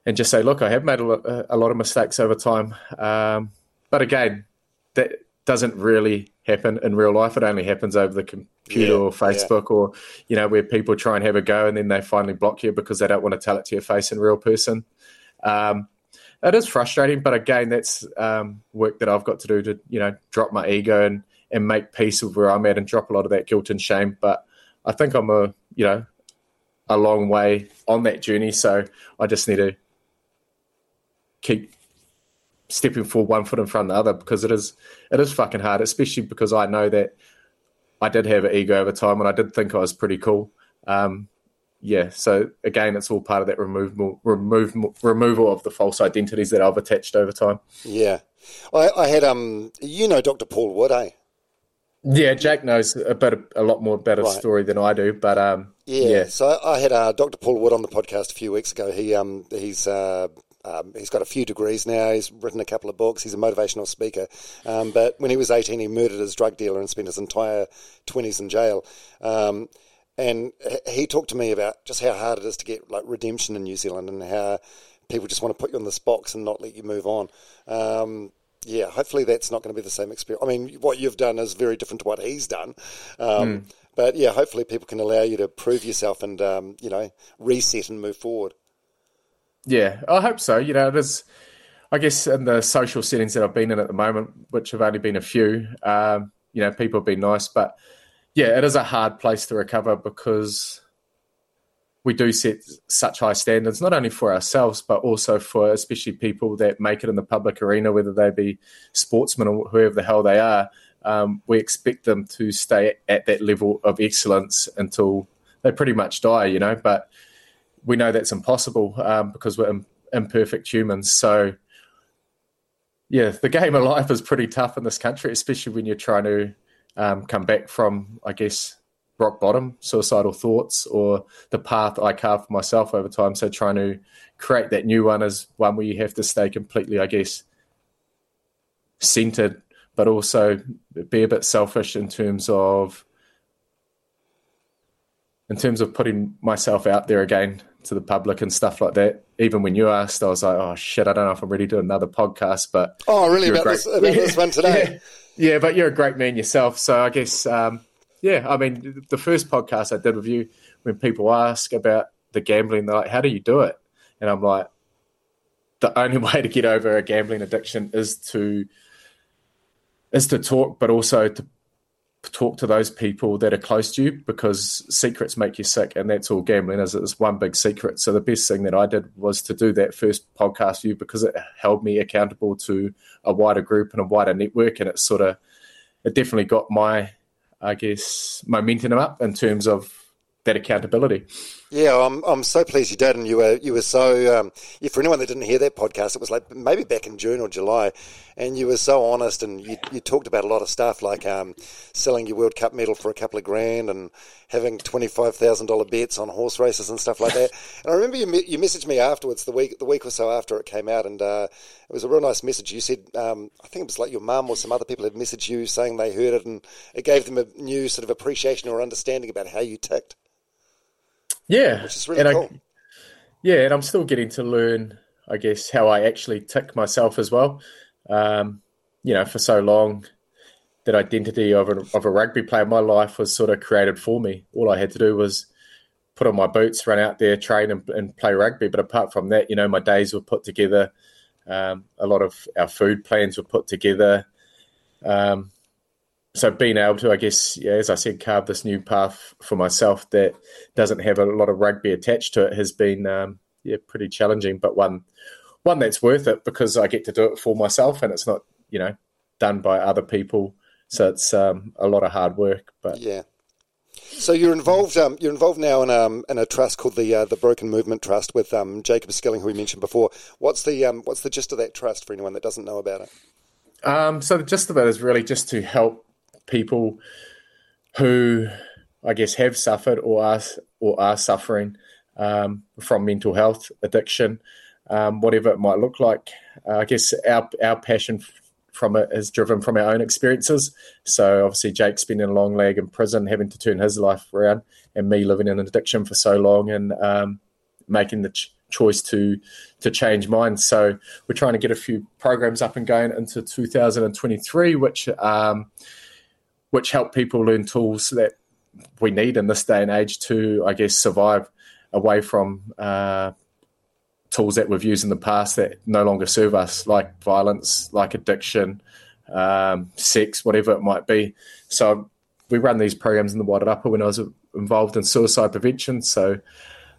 and just say, look, I have made a lot, a lot of mistakes over time. Um, but again, that doesn't really happen in real life. It only happens over the computer yeah, or Facebook yeah. or, you know, where people try and have a go and then they finally block you because they don't want to tell it to your face in real person. Um, it is frustrating, but again, that's um, work that I've got to do to you know drop my ego and and make peace with where I'm at and drop a lot of that guilt and shame. But I think I'm a you know a long way on that journey, so I just need to keep stepping forward one foot in front of the other because it is it is fucking hard, especially because I know that I did have an ego over time and I did think I was pretty cool. Um, yeah, so again, it's all part of that removal, removal, removal of the false identities that I've attached over time. Yeah, I, I had um, you know, Dr. Paul Wood, eh? Yeah, Jack knows a bit, a lot more about a right. story than I do, but um, yeah. yeah. So I had uh, Dr. Paul Wood on the podcast a few weeks ago. He um, he's uh, um, he's got a few degrees now. He's written a couple of books. He's a motivational speaker. Um, but when he was 18, he murdered his drug dealer and spent his entire 20s in jail. Um, and he talked to me about just how hard it is to get like redemption in New Zealand and how people just want to put you in this box and not let you move on. Um, yeah, hopefully that's not going to be the same experience. I mean, what you've done is very different to what he's done. Um, mm. But yeah, hopefully people can allow you to prove yourself and um, you know reset and move forward. Yeah, I hope so. You know, there's, I guess, in the social settings that I've been in at the moment, which have only been a few, um, you know, people have been nice, but yeah, it is a hard place to recover because we do set such high standards, not only for ourselves, but also for especially people that make it in the public arena, whether they be sportsmen or whoever the hell they are. Um, we expect them to stay at that level of excellence until they pretty much die, you know. But we know that's impossible um, because we're imperfect humans. So, yeah, the game of life is pretty tough in this country, especially when you're trying to um, come back from, I guess, rock bottom, suicidal thoughts, or the path I carved for myself over time. So trying to create that new one is one where you have to stay completely, I guess, centered, but also be a bit selfish in terms of in terms of putting myself out there again to the public and stuff like that. Even when you asked, I was like, "Oh shit, I don't know if I'm ready to do another podcast." But oh, really about, great... this, about this one today? Yeah, but you're a great man yourself. So I guess, um, yeah, I mean, the first podcast I did with you, when people ask about the gambling, they're like, how do you do it? And I'm like, the only way to get over a gambling addiction is to is to talk, but also to talk to those people that are close to you because secrets make you sick and that's all gambling is it's one big secret so the best thing that i did was to do that first podcast you because it held me accountable to a wider group and a wider network and it sort of it definitely got my, I guess, momentum up in terms of that accountability. Yeah, I'm, I'm so pleased you did, and you were you were so. Um, yeah, for anyone that didn't hear that podcast, it was like maybe back in June or July, and you were so honest, and you, you talked about a lot of stuff like um, selling your World Cup medal for a couple of grand, and having twenty five thousand dollar bets on horse races and stuff like that. and I remember you you messaged me afterwards the week the week or so after it came out, and uh, it was a real nice message. You said um, I think it was like your mum or some other people had messaged you saying they heard it, and it gave them a new sort of appreciation or understanding about how you ticked. Yeah, which is really and cool. I, yeah, and I'm still getting to learn, I guess, how I actually tick myself as well. Um, you know, for so long, that identity of a, of a rugby player, my life was sort of created for me. All I had to do was put on my boots, run out there, train, and, and play rugby. But apart from that, you know, my days were put together. Um, a lot of our food plans were put together. Um, so being able to, I guess, yeah, as I said, carve this new path for myself that doesn't have a lot of rugby attached to it has been, um, yeah, pretty challenging, but one, one that's worth it because I get to do it for myself and it's not, you know, done by other people. So it's um, a lot of hard work, but yeah. So you're involved. Um, you're involved now in, um, in a trust called the uh, the Broken Movement Trust with um, Jacob Skilling, who we mentioned before. What's the um, what's the gist of that trust for anyone that doesn't know about it? Um, so the gist of it is really just to help people who I guess have suffered or are or are suffering um, from mental health addiction, um, whatever it might look like. Uh, I guess our our passion from it is driven from our own experiences. So obviously, Jake spending a long leg in prison, having to turn his life around, and me living in an addiction for so long, and um, making the ch- choice to to change mine. So we're trying to get a few programs up and going into 2023, which um, which help people learn tools that we need in this day and age to, I guess, survive away from uh, tools that we've used in the past that no longer serve us, like violence, like addiction, um, sex, whatever it might be. So we run these programs in the Wairarapa when I was involved in suicide prevention. So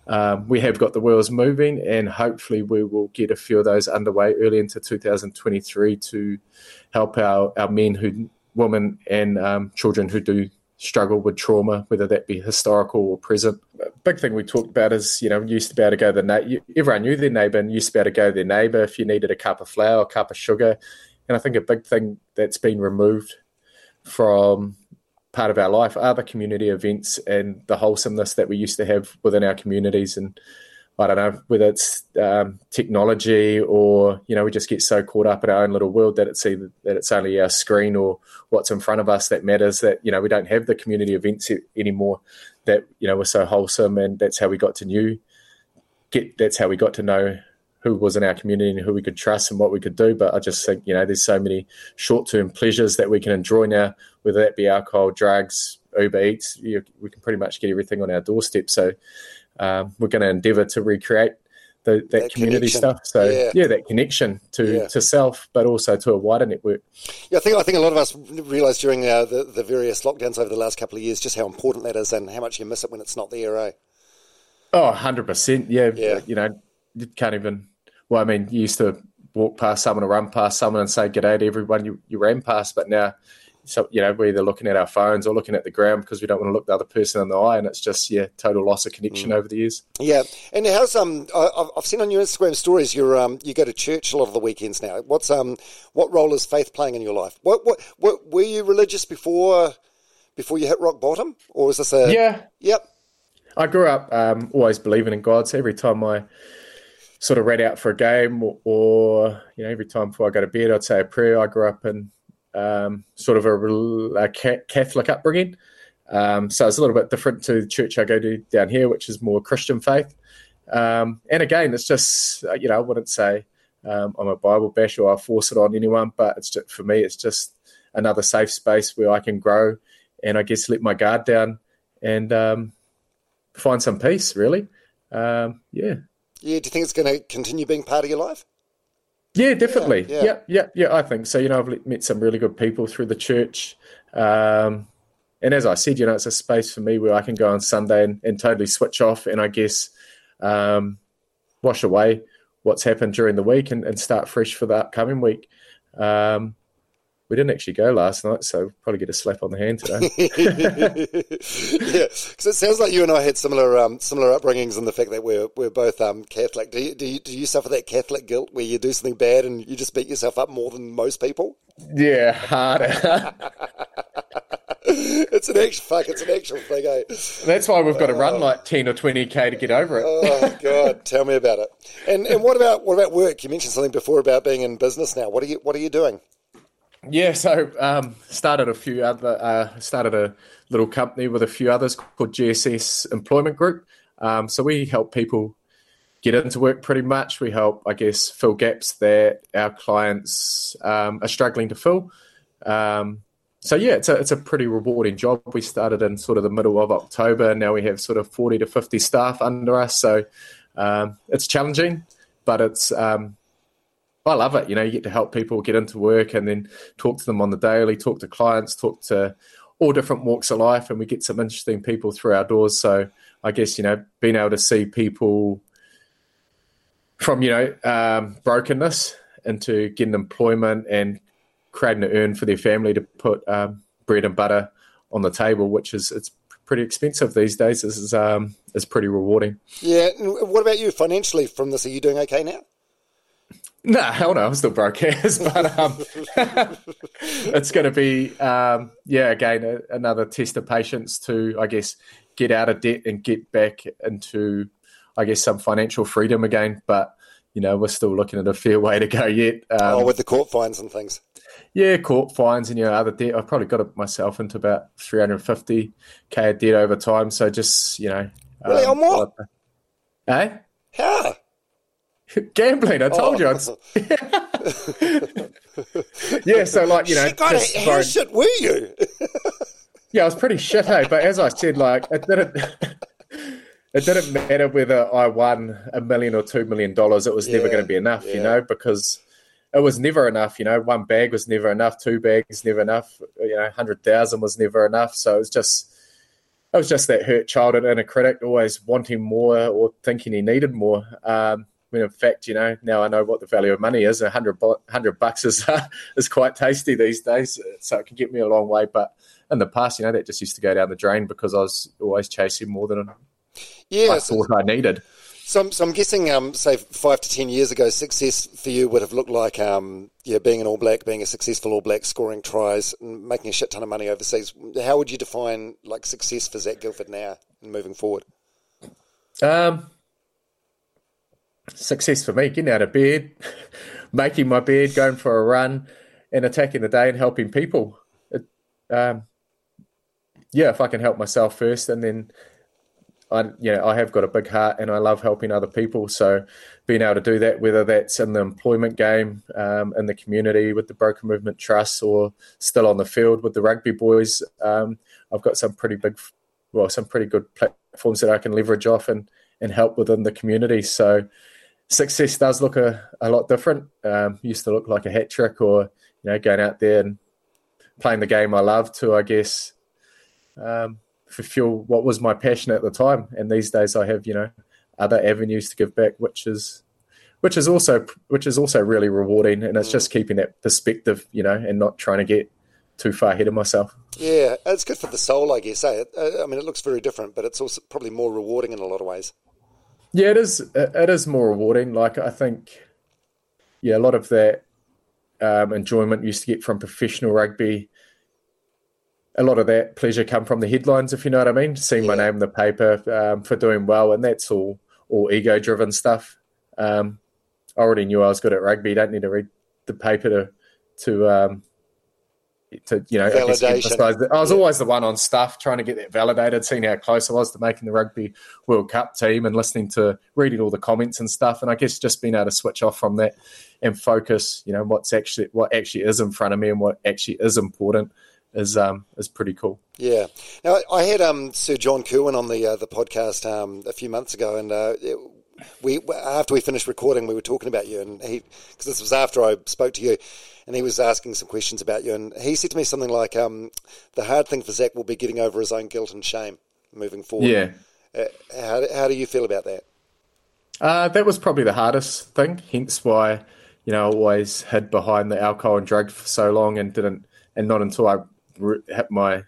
um, we have got the wheels moving, and hopefully we will get a few of those underway early into 2023 to help our, our men who women and um, children who do struggle with trauma, whether that be historical or present. A big thing we talked about is, you know, used to be able to go to the na- everyone knew their neighbour and used to be able to go to their neighbour if you needed a cup of flour, a cup of sugar. And I think a big thing that's been removed from part of our life are the community events and the wholesomeness that we used to have within our communities and I don't know whether it's um, technology or you know we just get so caught up in our own little world that it's either that it's only our screen or what's in front of us that matters. That you know we don't have the community events anymore. That you know were so wholesome, and that's how we got to new get. That's how we got to know who was in our community and who we could trust and what we could do. But I just think you know there's so many short term pleasures that we can enjoy now, whether that be alcohol, drugs, Uber Eats. You, we can pretty much get everything on our doorstep. So um, we're going to endeavour to recreate the, that, that, community connection. stuff. So yeah. yeah. that connection to, yeah. to self, but also to a wider network. Yeah, I think I think a lot of us realised during uh, the the various lockdowns over the last couple of years just how important that is and how much you miss it when it's not there. Eh? Oh, 100 percent. Yeah, yeah. You know, you can't even. Well, I mean, you used to walk past someone or run past someone and say good day to everyone you, you ran past, but now so you know we're either looking at our phones or looking at the ground because we don't want to look the other person in the eye, and it's just yeah, total loss of connection mm. over the years. Yeah, and how's um I, I've seen on your Instagram stories you um you go to church a lot of the weekends now. What's um what role is faith playing in your life? What what, what were you religious before before you hit rock bottom, or is this a yeah? Yep. I grew up um, always believing in God. So every time I sort of read out for a game, or, or you know, every time before I go to bed, I'd say a prayer. I grew up in um, sort of a, a, Catholic upbringing. Um, so it's a little bit different to the church I go to down here, which is more Christian faith. Um, and again, it's just, uh, you know, I wouldn't say um, I'm a Bible basher or I force it on anyone, but it's just, for me, it's just another safe space where I can grow and I guess let my guard down and um, find some peace, really. Um, yeah. Yeah. Do you think it's going to continue being part of your life? Yeah, definitely. Yeah, yeah, yeah, yeah, I think so. You know, I've met some really good people through the church. Um, and as I said, you know, it's a space for me where I can go on Sunday and, and totally switch off and I guess um, wash away what's happened during the week and, and, start fresh for the upcoming week. Um, we didn't actually go last night, so probably get a slap on the hand today. yeah, because it sounds like you and I had similar um, similar upbringings in the fact that we're we're both um, Catholic. Do you, do you do you suffer that Catholic guilt where you do something bad and you just beat yourself up more than most people? Yeah, harder. it's an actual fuck. It's an actual thing. Eh? That's why we've got to run like ten or twenty k to get over it. oh God, tell me about it. And and what about what about work? You mentioned something before about being in business now. What are you What are you doing? Yeah, so um, started a few other uh, started a little company with a few others called GSS Employment Group. Um, so we help people get into work pretty much. We help, I guess, fill gaps that our clients um, are struggling to fill. Um, so yeah, it's a it's a pretty rewarding job. We started in sort of the middle of October. Now we have sort of forty to fifty staff under us. So um, it's challenging, but it's um, I love it. You know, you get to help people get into work and then talk to them on the daily, talk to clients, talk to all different walks of life, and we get some interesting people through our doors. So I guess you know, being able to see people from you know um, brokenness into getting employment and creating an earn for their family to put um, bread and butter on the table, which is it's pretty expensive these days. This is um, is pretty rewarding. Yeah. What about you financially from this? Are you doing okay now? No, hell no, I'm still broke ass, but um, it's going to be, um, yeah, again, a, another test of patience to, I guess, get out of debt and get back into, I guess, some financial freedom again. But, you know, we're still looking at a fair way to go yet. Um, oh, with the court fines and things. Yeah, court fines and, you know, other debt. I've probably got myself into about 350k of debt over time. So just, you know. Really, um, on what? Eh? How? Gambling, I told oh. you. yeah, so like you know, shit, just, how like, shit were you? yeah, I was pretty shit, hey. But as I said, like it didn't. it didn't matter whether I won a million or two million dollars. It was yeah, never going to be enough, yeah. you know, because it was never enough. You know, one bag was never enough. Two bags never enough. You know, hundred thousand was never enough. So it was just. It was just that hurt child and a critic always wanting more or thinking he needed more. Um, when in fact, you know, now I know what the value of money is. A hundred hundred bucks is uh, is quite tasty these days, so it can get me a long way. But in the past, you know, that just used to go down the drain because I was always chasing more than yeah, I thought I needed. So, I'm, so I'm guessing, um, say five to ten years ago, success for you would have looked like, um, yeah, being an All Black, being a successful All Black, scoring tries, and making a shit ton of money overseas. How would you define like success for Zac Guildford now and moving forward? Um, success for me, getting out of bed, making my bed, going for a run, and attacking the day and helping people. It, um, yeah, if I can help myself first, and then I, you know, I have got a big heart and I love helping other people. So being able to do that, whether that's in the employment game, um, in the community with the Broken Movement Trust, or still on the field with the rugby boys, um, I've got some pretty big, well, some pretty good platforms that I can leverage off and and help within the community. So success does look a, a lot different. Um, used to look like a hat trick or, you know, going out there and playing the game I love to, I guess, um, fulfill what was my passion at the time. And these days I have, you know, other avenues to give back, which is which is also which is also really rewarding. And it's just keeping that perspective, you know, and not trying to get too far ahead of myself. Yeah, it's good for the soul, I guess. Eh? I mean, it looks very different, but it's also probably more rewarding in a lot of ways. Yeah, it is. It is more rewarding. Like I think, yeah, a lot of that um, enjoyment used to get from professional rugby. A lot of that pleasure come from the headlines, if you know what I mean. Seeing yeah. my name in the paper um, for doing well, and that's all all ego driven stuff. Um, I already knew I was good at rugby. You don't need to read the paper to to um, to you know I, I was yeah. always the one on stuff trying to get that validated, seeing how close I was to making the rugby World Cup team, and listening to reading all the comments and stuff. And I guess just being able to switch off from that and focus, you know, what's actually what actually is in front of me and what actually is important is um is pretty cool. Yeah. Now I had um Sir John Kirwan on the uh, the podcast um a few months ago, and uh, we after we finished recording, we were talking about you, and he because this was after I spoke to you, and he was asking some questions about you, and he said to me something like, um, "The hard thing for Zac will be getting over his own guilt and shame moving forward." Yeah. Uh, how how do you feel about that? Uh, that was probably the hardest thing. Hence why, you know, I always hid behind the alcohol and drug for so long and didn't, and not until I hit my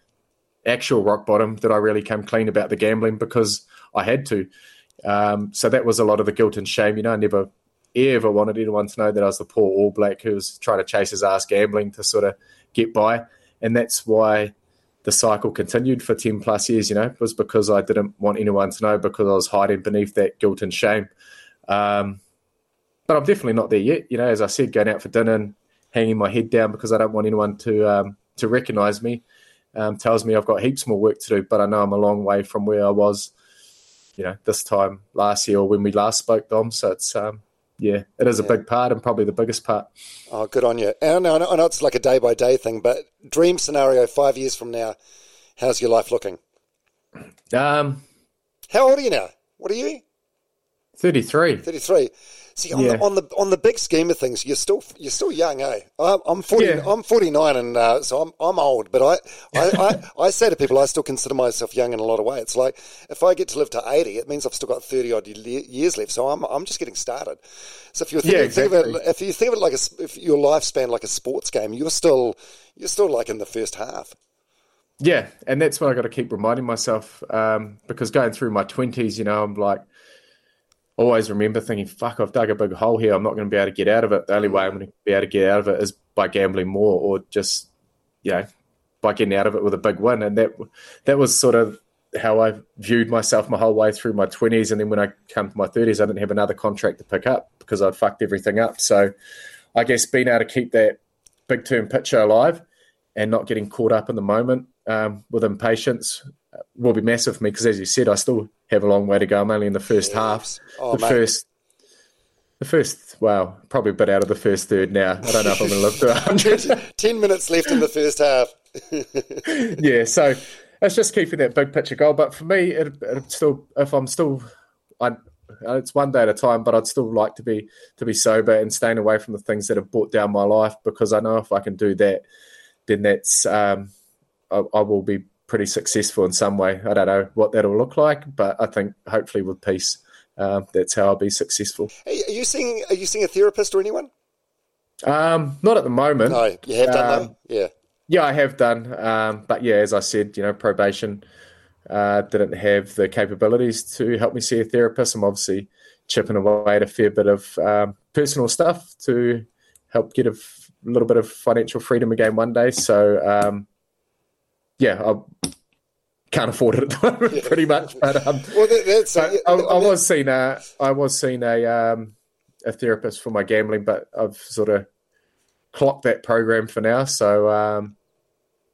actual rock bottom did I really come clean about the gambling because I had to. Um, so that was a lot of the guilt and shame. You know, I never ever wanted anyone to know that I was the poor All Black who was trying to chase his ass gambling to sort of get by. And that's why the cycle continued for 10 plus years, you know, was because I didn't want anyone to know because I was hiding beneath that guilt and shame. Um, but I'm definitely not there yet. You know, as I said, going out for dinner and hanging my head down because I don't want anyone to um, to recognise me um, tells me I've got heaps more work to do. But I know I'm a long way from where I was, you know, this time last year or when we last spoke, Dom. So it's um, yeah, it is a big part and probably the biggest part. Oh, good on you. I know, I know it's like a day by day thing, but dream scenario five years from now, how's your life looking? Um, how old are you now? What are you? 33. 33. See, on, yeah. the, on the on the big scheme of things, you're still you're still young, eh? I'm, I'm forty. Yeah. I'm forty nine, and uh, so I'm I'm old. But I I, I, I say to people, I still consider myself young in a lot of ways. It's like if I get to live to eighty, it means I've still got thirty odd years left. So I'm I'm just getting started. So if you think, yeah, exactly. think of it, if you think of it like a, if your lifespan like a sports game, you're still you're still like in the first half. Yeah, and that's what I got to keep reminding myself um, because going through my twenties, you know, I'm like always remember thinking, fuck, I've dug a big hole here. I'm not going to be able to get out of it. The only way I'm going to be able to get out of it is by gambling more or just, you know, by getting out of it with a big win. And that that was sort of how I viewed myself my whole way through my 20s. And then when I come to my 30s, I didn't have another contract to pick up because I'd fucked everything up. So I guess being able to keep that big term picture alive and not getting caught up in the moment um, with impatience will be massive for me because, as you said, I still have a long way to go. I'm only in the first yes. half. Oh, the mate. first, the first, well, probably a bit out of the first third now. I don't know if I'm going to live to 100. 10 minutes left in the first half. yeah, so it's just keeping that big picture goal. But for me, it, it still, if I'm still, I, it's one day at a time, but I'd still like to be to be sober and staying away from the things that have brought down my life because I know if I can do that, then that's um, I, I will be pretty successful in some way. I don't know what that'll look like, but I think hopefully with peace, uh, that's how I'll be successful. Are you seeing? Are you seeing a therapist or anyone? Um, not at the moment. No, you have done um, Yeah. Yeah, I have done. Um, but yeah, as I said, you know, probation uh, didn't have the capabilities to help me see a therapist. I'm obviously chipping away at a fair bit of um, personal stuff to help get a f- little bit of financial freedom again one day. So um, yeah, I can't afford it at the moment, yeah. pretty much. But, um, well, that's, I, I, I, was seeing a, I was seeing a, um, a therapist for my gambling, but I've sort of clocked that program for now. So, um,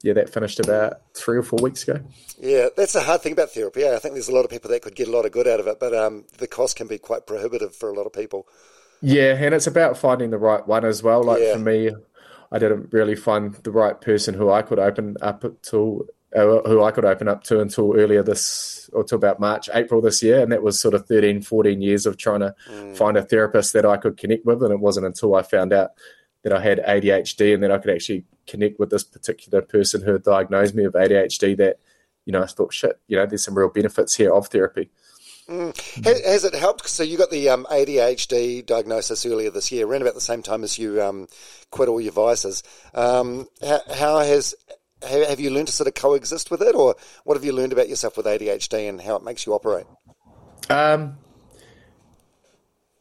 yeah, that finished about three or four weeks ago. Yeah, that's the hard thing about therapy. I think there's a lot of people that could get a lot of good out of it, but um, the cost can be quite prohibitive for a lot of people. Yeah, and it's about finding the right one as well. Like yeah. for me, I didn't really find the right person who I could open up to, uh, who I could open up to until earlier this, or to about March, April this year. And that was sort of 13, 14 years of trying to mm. find a therapist that I could connect with. And it wasn't until I found out that I had ADHD and that I could actually connect with this particular person who had diagnosed me with ADHD that, you know, I thought, shit, you know, there's some real benefits here of therapy. Mm. Has, it helped? So you got the um, ADHD diagnosis earlier this year, around about the same time as you um, quit all your vices. Um, how, how, has have you learned to sort of coexist with it, or what have you learned about yourself with ADHD and how it makes you operate? Um,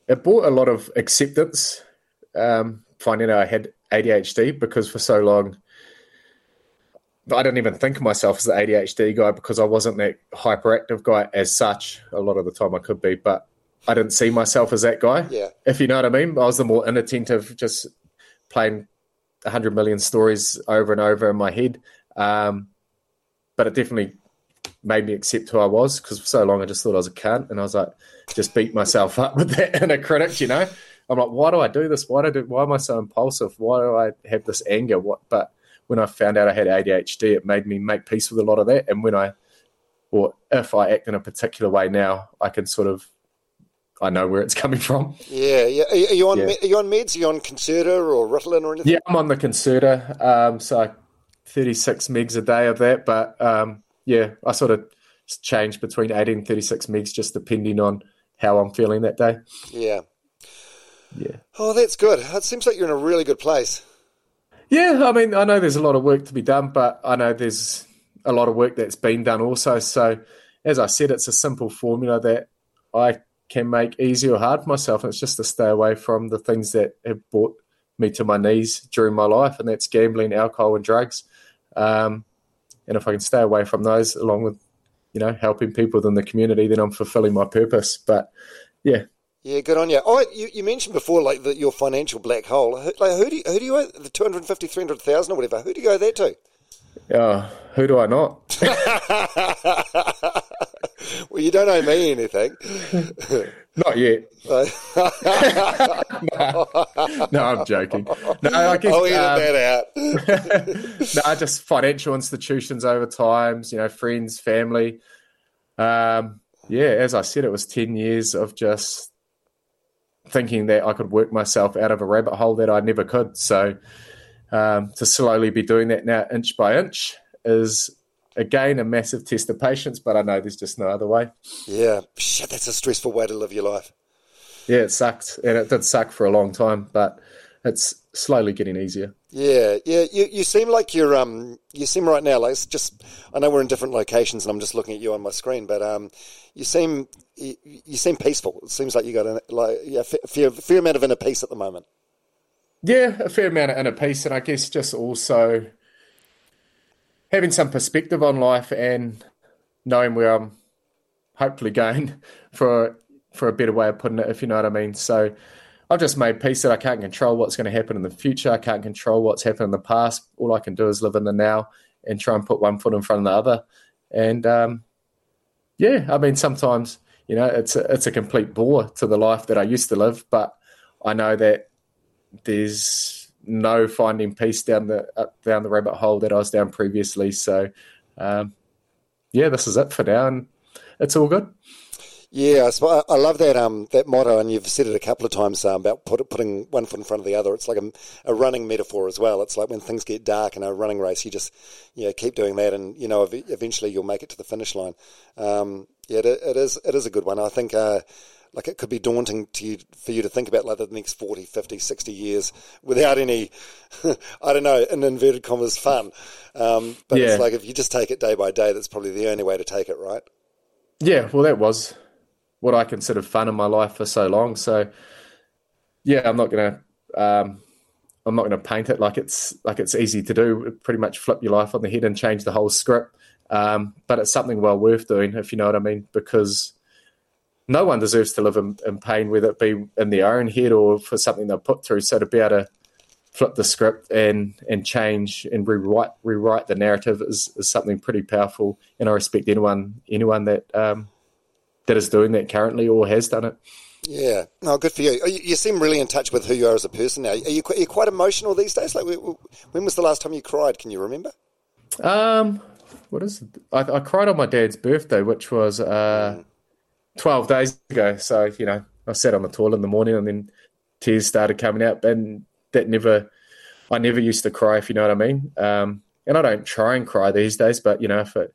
it brought a lot of acceptance, um, finding out I had ADHD because for so long I didn't even think of myself as the ADHD guy because I wasn't that hyperactive guy as such. A lot of the time I could be, but I didn't see myself as that guy. Yeah. If you know what I mean, I was the more inattentive, just playing a hundred million stories over and over in my head. Um, but it definitely made me accept who I was because for so long I just thought I was a cunt, and I was like, just beat myself up with that inner critic. You know, I'm like, why do I do this? Why do I do, why am I so impulsive? Why do I have this anger? What? But when I found out I had ADHD, it made me make peace with a lot of that. And when I, or if I act in a particular way now, I can sort of, I know where it's coming from. Yeah, yeah. Are you on? Yeah. Are you on meds? Are you on Concerta or Ritalin or anything? Yeah, I'm on the Concerta. Um, so 36 megs a day of that, but um, yeah, I sort of change between 18 and 36 megs just depending on how I'm feeling that day. Yeah. yeah. Oh, that's good. It seems like you're in a really good place. Yeah, I mean, I know there's a lot of work to be done, but I know there's a lot of work that's been done also. So, as I said, it's a simple formula that I can make easy or hard for myself. And it's just to stay away from the things that have brought me to my knees during my life, and that's gambling, alcohol, and drugs. Um, and if I can stay away from those, along with you know helping people within the community, then I'm fulfilling my purpose. But yeah, yeah, good on you. Oh, you, you mentioned before, like the, your financial black hole. Who, like, who do you, who do you owe the 250, 300,000 or whatever? Who do you owe that to? Uh, who do I not? well, you don't owe me anything. not yet. no, no, I'm joking. No, I guess. I'll edit um, that out. no, just financial institutions over times, you know, friends, family. Um, yeah, as I said, it was 10 years of just thinking that I could work myself out of a rabbit hole that I never could. So um, to slowly be doing that now, inch by inch, is again a massive test of patience. But I know there's just no other way. Yeah, shit, that's a stressful way to live your life. Yeah, it sucked, and it did suck for a long time, but it's slowly getting easier. Yeah, yeah. You, you seem like you're um you seem right now like it's just I know we're in different locations and I'm just looking at you on my screen, but um you seem you, you seem peaceful. It seems like you got a like yeah, fair, fair amount of inner peace at the moment. Yeah, a fair amount of inner peace, and I guess just also having some perspective on life and knowing where I'm hopefully going for for a better way of putting it, if you know what I mean. So I've just made peace that I can't control what's going to happen in the future. I can't control what's happened in the past. All I can do is live in the now and try and put one foot in front of the other. And um, yeah, I mean, sometimes you know it's a, it's a complete bore to the life that I used to live, but I know that there's no finding peace down the down the rabbit hole that I was down previously. So um, yeah, this is it for now, and it's all good. Yeah, I love that um, that motto, and you've said it a couple of times um, about put, putting one foot in front of the other. It's like a, a, running metaphor as well. It's like when things get dark in a running race, you just yeah keep doing that, and you know eventually you'll make it to the finish line. Um, yeah, it, it is it is a good one. I think uh, like it could be daunting to you for you to think about like the next 40, 50, 60 years without any, I don't know, in inverted commas, fun. Um, but yeah. it's like if you just take it day by day, that's probably the only way to take it, right? Yeah, well, that was what I considered fun in my life for so long. So yeah, I'm not gonna um, I'm not gonna paint it like it's like it's easy to do. Pretty much flip your life on the head and change the whole script. Um, but it's something well worth doing, if you know what I mean, because no one deserves to live in, in, pain, whether it be in their own head or for something they're put through. So to be able to flip the script and and change and rewrite rewrite the narrative is, is something pretty powerful. And I respect anyone anyone that um, that is doing that currently or has done it. Yeah, no, good for you. You seem really in touch with who you are as a person now. Are you, are you quite emotional these days? Like, when was the last time you cried? Can you remember? Um, what is it? I, I cried on my dad's birthday, which was uh, mm. twelve days ago. So you know, I sat on the toilet in the morning, and then tears started coming out, and that never, I never used to cry, if you know what I mean. Um, and I don't try and cry these days, but you know, if it,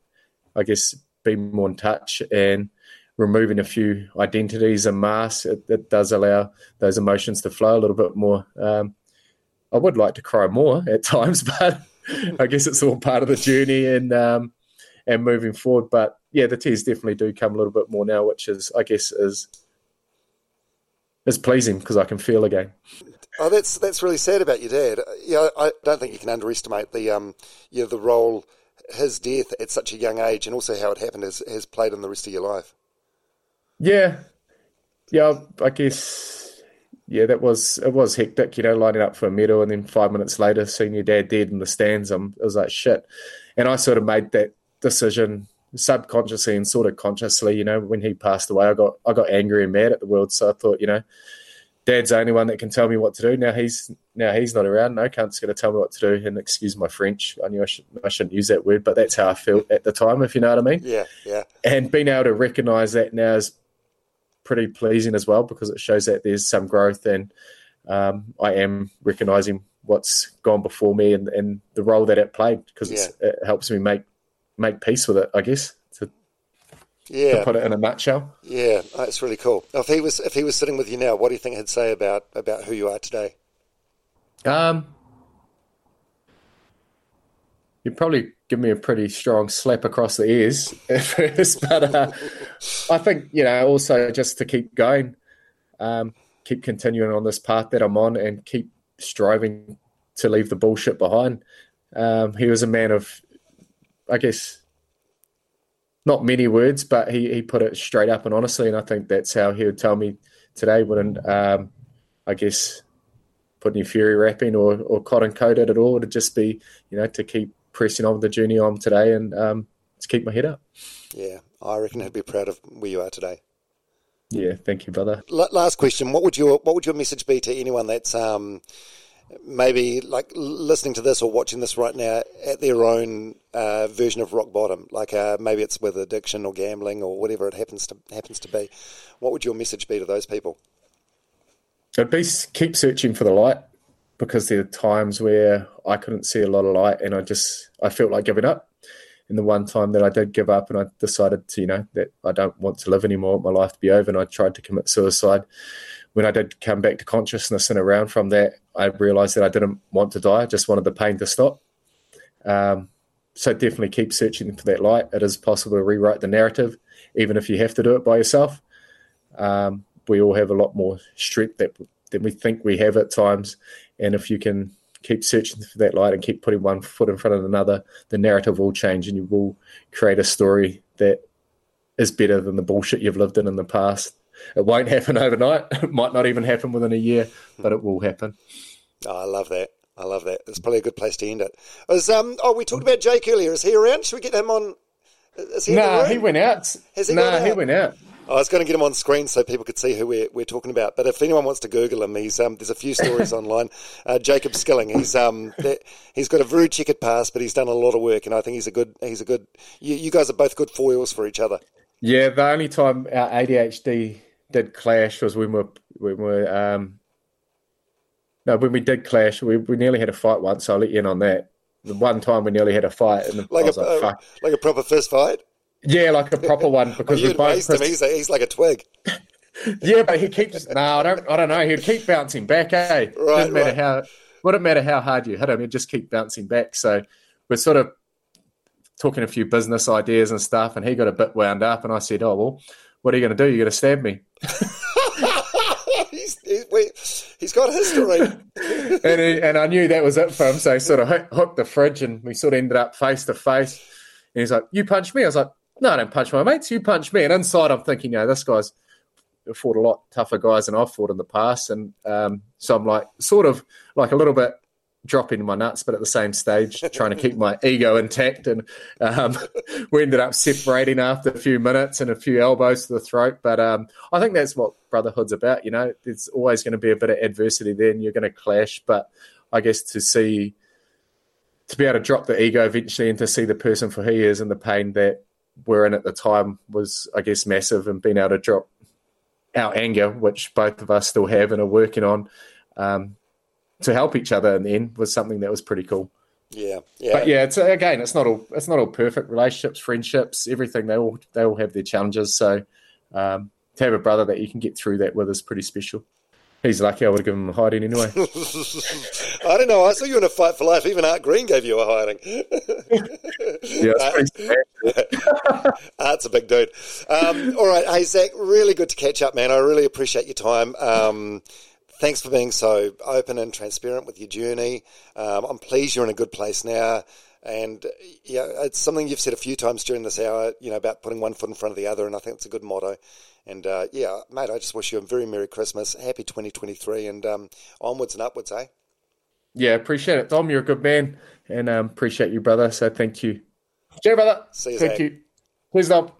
I guess, be more in touch and removing a few identities and masks, it, it, does allow those emotions to flow a little bit more. Um, I would like to cry more at times, but I guess it's all part of the journey and um, and moving forward. But yeah, the tears definitely do come a little bit more now, which is I guess is is pleasing because I can feel again. Oh, that's that's really sad about your dad. Yeah, I don't think you can underestimate the um, yeah, the role his death at such a young age and also how it happened has, has played in the rest of your life. Yeah, yeah. I guess yeah, that was it was hectic. You know, lining up for a medal and then five minutes later seeing your dad dead in the stands. I'm, I was like shit, and I sort of made that decision subconsciously and sort of consciously. You know, when he passed away, I got I got angry and mad at the world. So I thought, you know, Dad's the only one that can tell me what to do. Now he's now he's not around. No cunt's going to tell me what to do. And excuse my French. I knew I, should, I shouldn't use that word, but that's how I felt at the time. If you know what I mean. Yeah, yeah. And being able to recognise that now is pretty pleasing as well because it shows that there's some growth and um, I am recognizing what's gone before me and, and the role that it played because yeah. it helps me make make peace with it. I guess. To, Yeah, to put it in a nutshell. Yeah, that's really cool. If he was if he was sitting with you now, what do you think he'd say about about who you are today? Um, you'd probably give me a pretty strong slap across the ears at first, but uh, I think you know also just to keep going, um, keep continuing on this path that I'm on, and keep striving to leave the bullshit behind. Um, he was a man of, I guess, not many words, but he, he put it straight up and honestly, and I think that's how he would tell me today. Wouldn't um, I guess put any fury wrapping or, or cotton coated at all to just be you know to keep pressing on the journey I'm today and um, to keep my head up. Yeah, I reckon I'd be proud of where you are today. Yeah, thank you, brother. L- last question: What would your what would your message be to anyone that's um, maybe like listening to this or watching this right now at their own uh, version of rock bottom? Like uh, maybe it's with addiction or gambling or whatever it happens to happens to be. What would your message be to those people? It'd be keep searching for the light because there are times where I couldn't see a lot of light and I just I felt like giving up. And the one time that I did give up and I decided to, you know, that I don't want to live anymore, my life to be over, and I tried to commit suicide. When I did come back to consciousness and around from that, I realized that I didn't want to die. I just wanted the pain to stop. Um, so definitely keep searching for that light. It is possible to rewrite the narrative, even if you have to do it by yourself. Um, we all have a lot more strength that, than we think we have at times. And if you can keep searching for that light and keep putting one foot in front of another, the narrative will change and you will create a story that is better than the bullshit you've lived in in the past. It won't happen overnight. It might not even happen within a year, but it will happen. Oh, I love that. I love that. It's probably a good place to end it. Um, oh, we talked about Jake earlier. Is he around? Should we get him on? Is he nah, he went out. Has he nah, he went out. I was going to get him on screen so people could see who we're, we're talking about. But if anyone wants to Google him, he's um, there's a few stories online. Uh, Jacob Skilling, he's um, he's got a very checkered past, but he's done a lot of work, and I think he's a good he's a good. You, you guys are both good foils for each other. Yeah, the only time our ADHD did clash was when we were when we were um, no when we did clash. We we nearly had a fight once. So I'll let you in on that. The one time we nearly had a fight, and like a like, like a proper fist fight. Yeah, like a proper one because we both. Him. He's, he's like a twig. yeah, but he keeps. No, I don't. I don't know. He'd keep bouncing back. Eh? Right. Didn't matter right. how. Wouldn't matter how hard you hit him. He'd just keep bouncing back. So we're sort of talking a few business ideas and stuff, and he got a bit wound up, and I said, "Oh well, what are you going to do? You're going to stab me." he's, he, has got history. and, he, and I knew that was it for him, so he sort of hooked the fridge, and we sort of ended up face to face. And he's like, "You punched me." I was like, no, I don't punch my mates. You punch me. And inside, I'm thinking, you know, this guy's fought a lot tougher guys than I've fought in the past. And um, so I'm like, sort of like a little bit dropping my nuts, but at the same stage, trying to keep my ego intact. And um, we ended up separating after a few minutes and a few elbows to the throat. But um, I think that's what brotherhood's about. You know, there's always going to be a bit of adversity then, you're going to clash. But I guess to see, to be able to drop the ego eventually and to see the person for who he is and the pain that were in at the time was, I guess, massive, and being able to drop our anger, which both of us still have and are working on, um, to help each other in the end was something that was pretty cool. Yeah, yeah. But yeah, it's again, it's not all it's not all perfect relationships, friendships, everything. They all they all have their challenges. So um, to have a brother that you can get through that with is pretty special. He's lucky I would have given him a hiding anyway. I don't know. I saw you in a fight for life. Even Art Green gave you a hiding. yeah, Art's a big dude. Um, all right. Hey, Zac, really good to catch up, man. I really appreciate your time. Um, thanks for being so open and transparent with your journey. Um, I'm pleased you're in a good place now. And yeah, it's something you've said a few times during this hour, you know, about putting one foot in front of the other, and I think it's a good motto. And uh, yeah, mate, I just wish you a very Merry Christmas, Happy 2023, and um, onwards and upwards, eh? Yeah, appreciate it, Dom. You're a good man, and um, appreciate you, brother. So thank you. Cheers, brother. See you. Thank Zac. you. Please, Dom.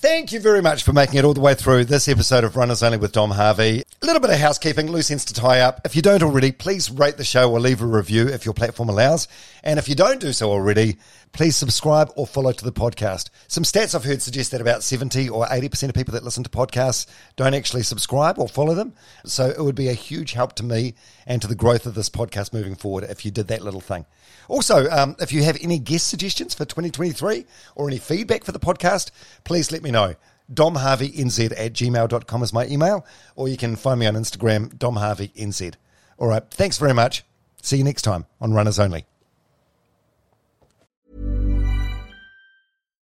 Thank you very much for making it all the way through this episode of Runners Only with Dom Harvey. A little bit of housekeeping, loose ends to tie up. If you don't already, please rate the show or leave a review if your platform allows. And if you don't do so already, please subscribe or follow to the podcast. Some stats I've heard suggest that about 70 or 80% of people that listen to podcasts don't actually subscribe or follow them. So it would be a huge help to me and to the growth of this podcast moving forward if you did that little thing. Also, um, if you have any guest suggestions for 2023 or any feedback for the podcast, please let me know. DomHarveyNZ at gmail.com is my email, or you can find me on Instagram, DomHarveyNZ. All right, thanks very much. See you next time on Runners Only.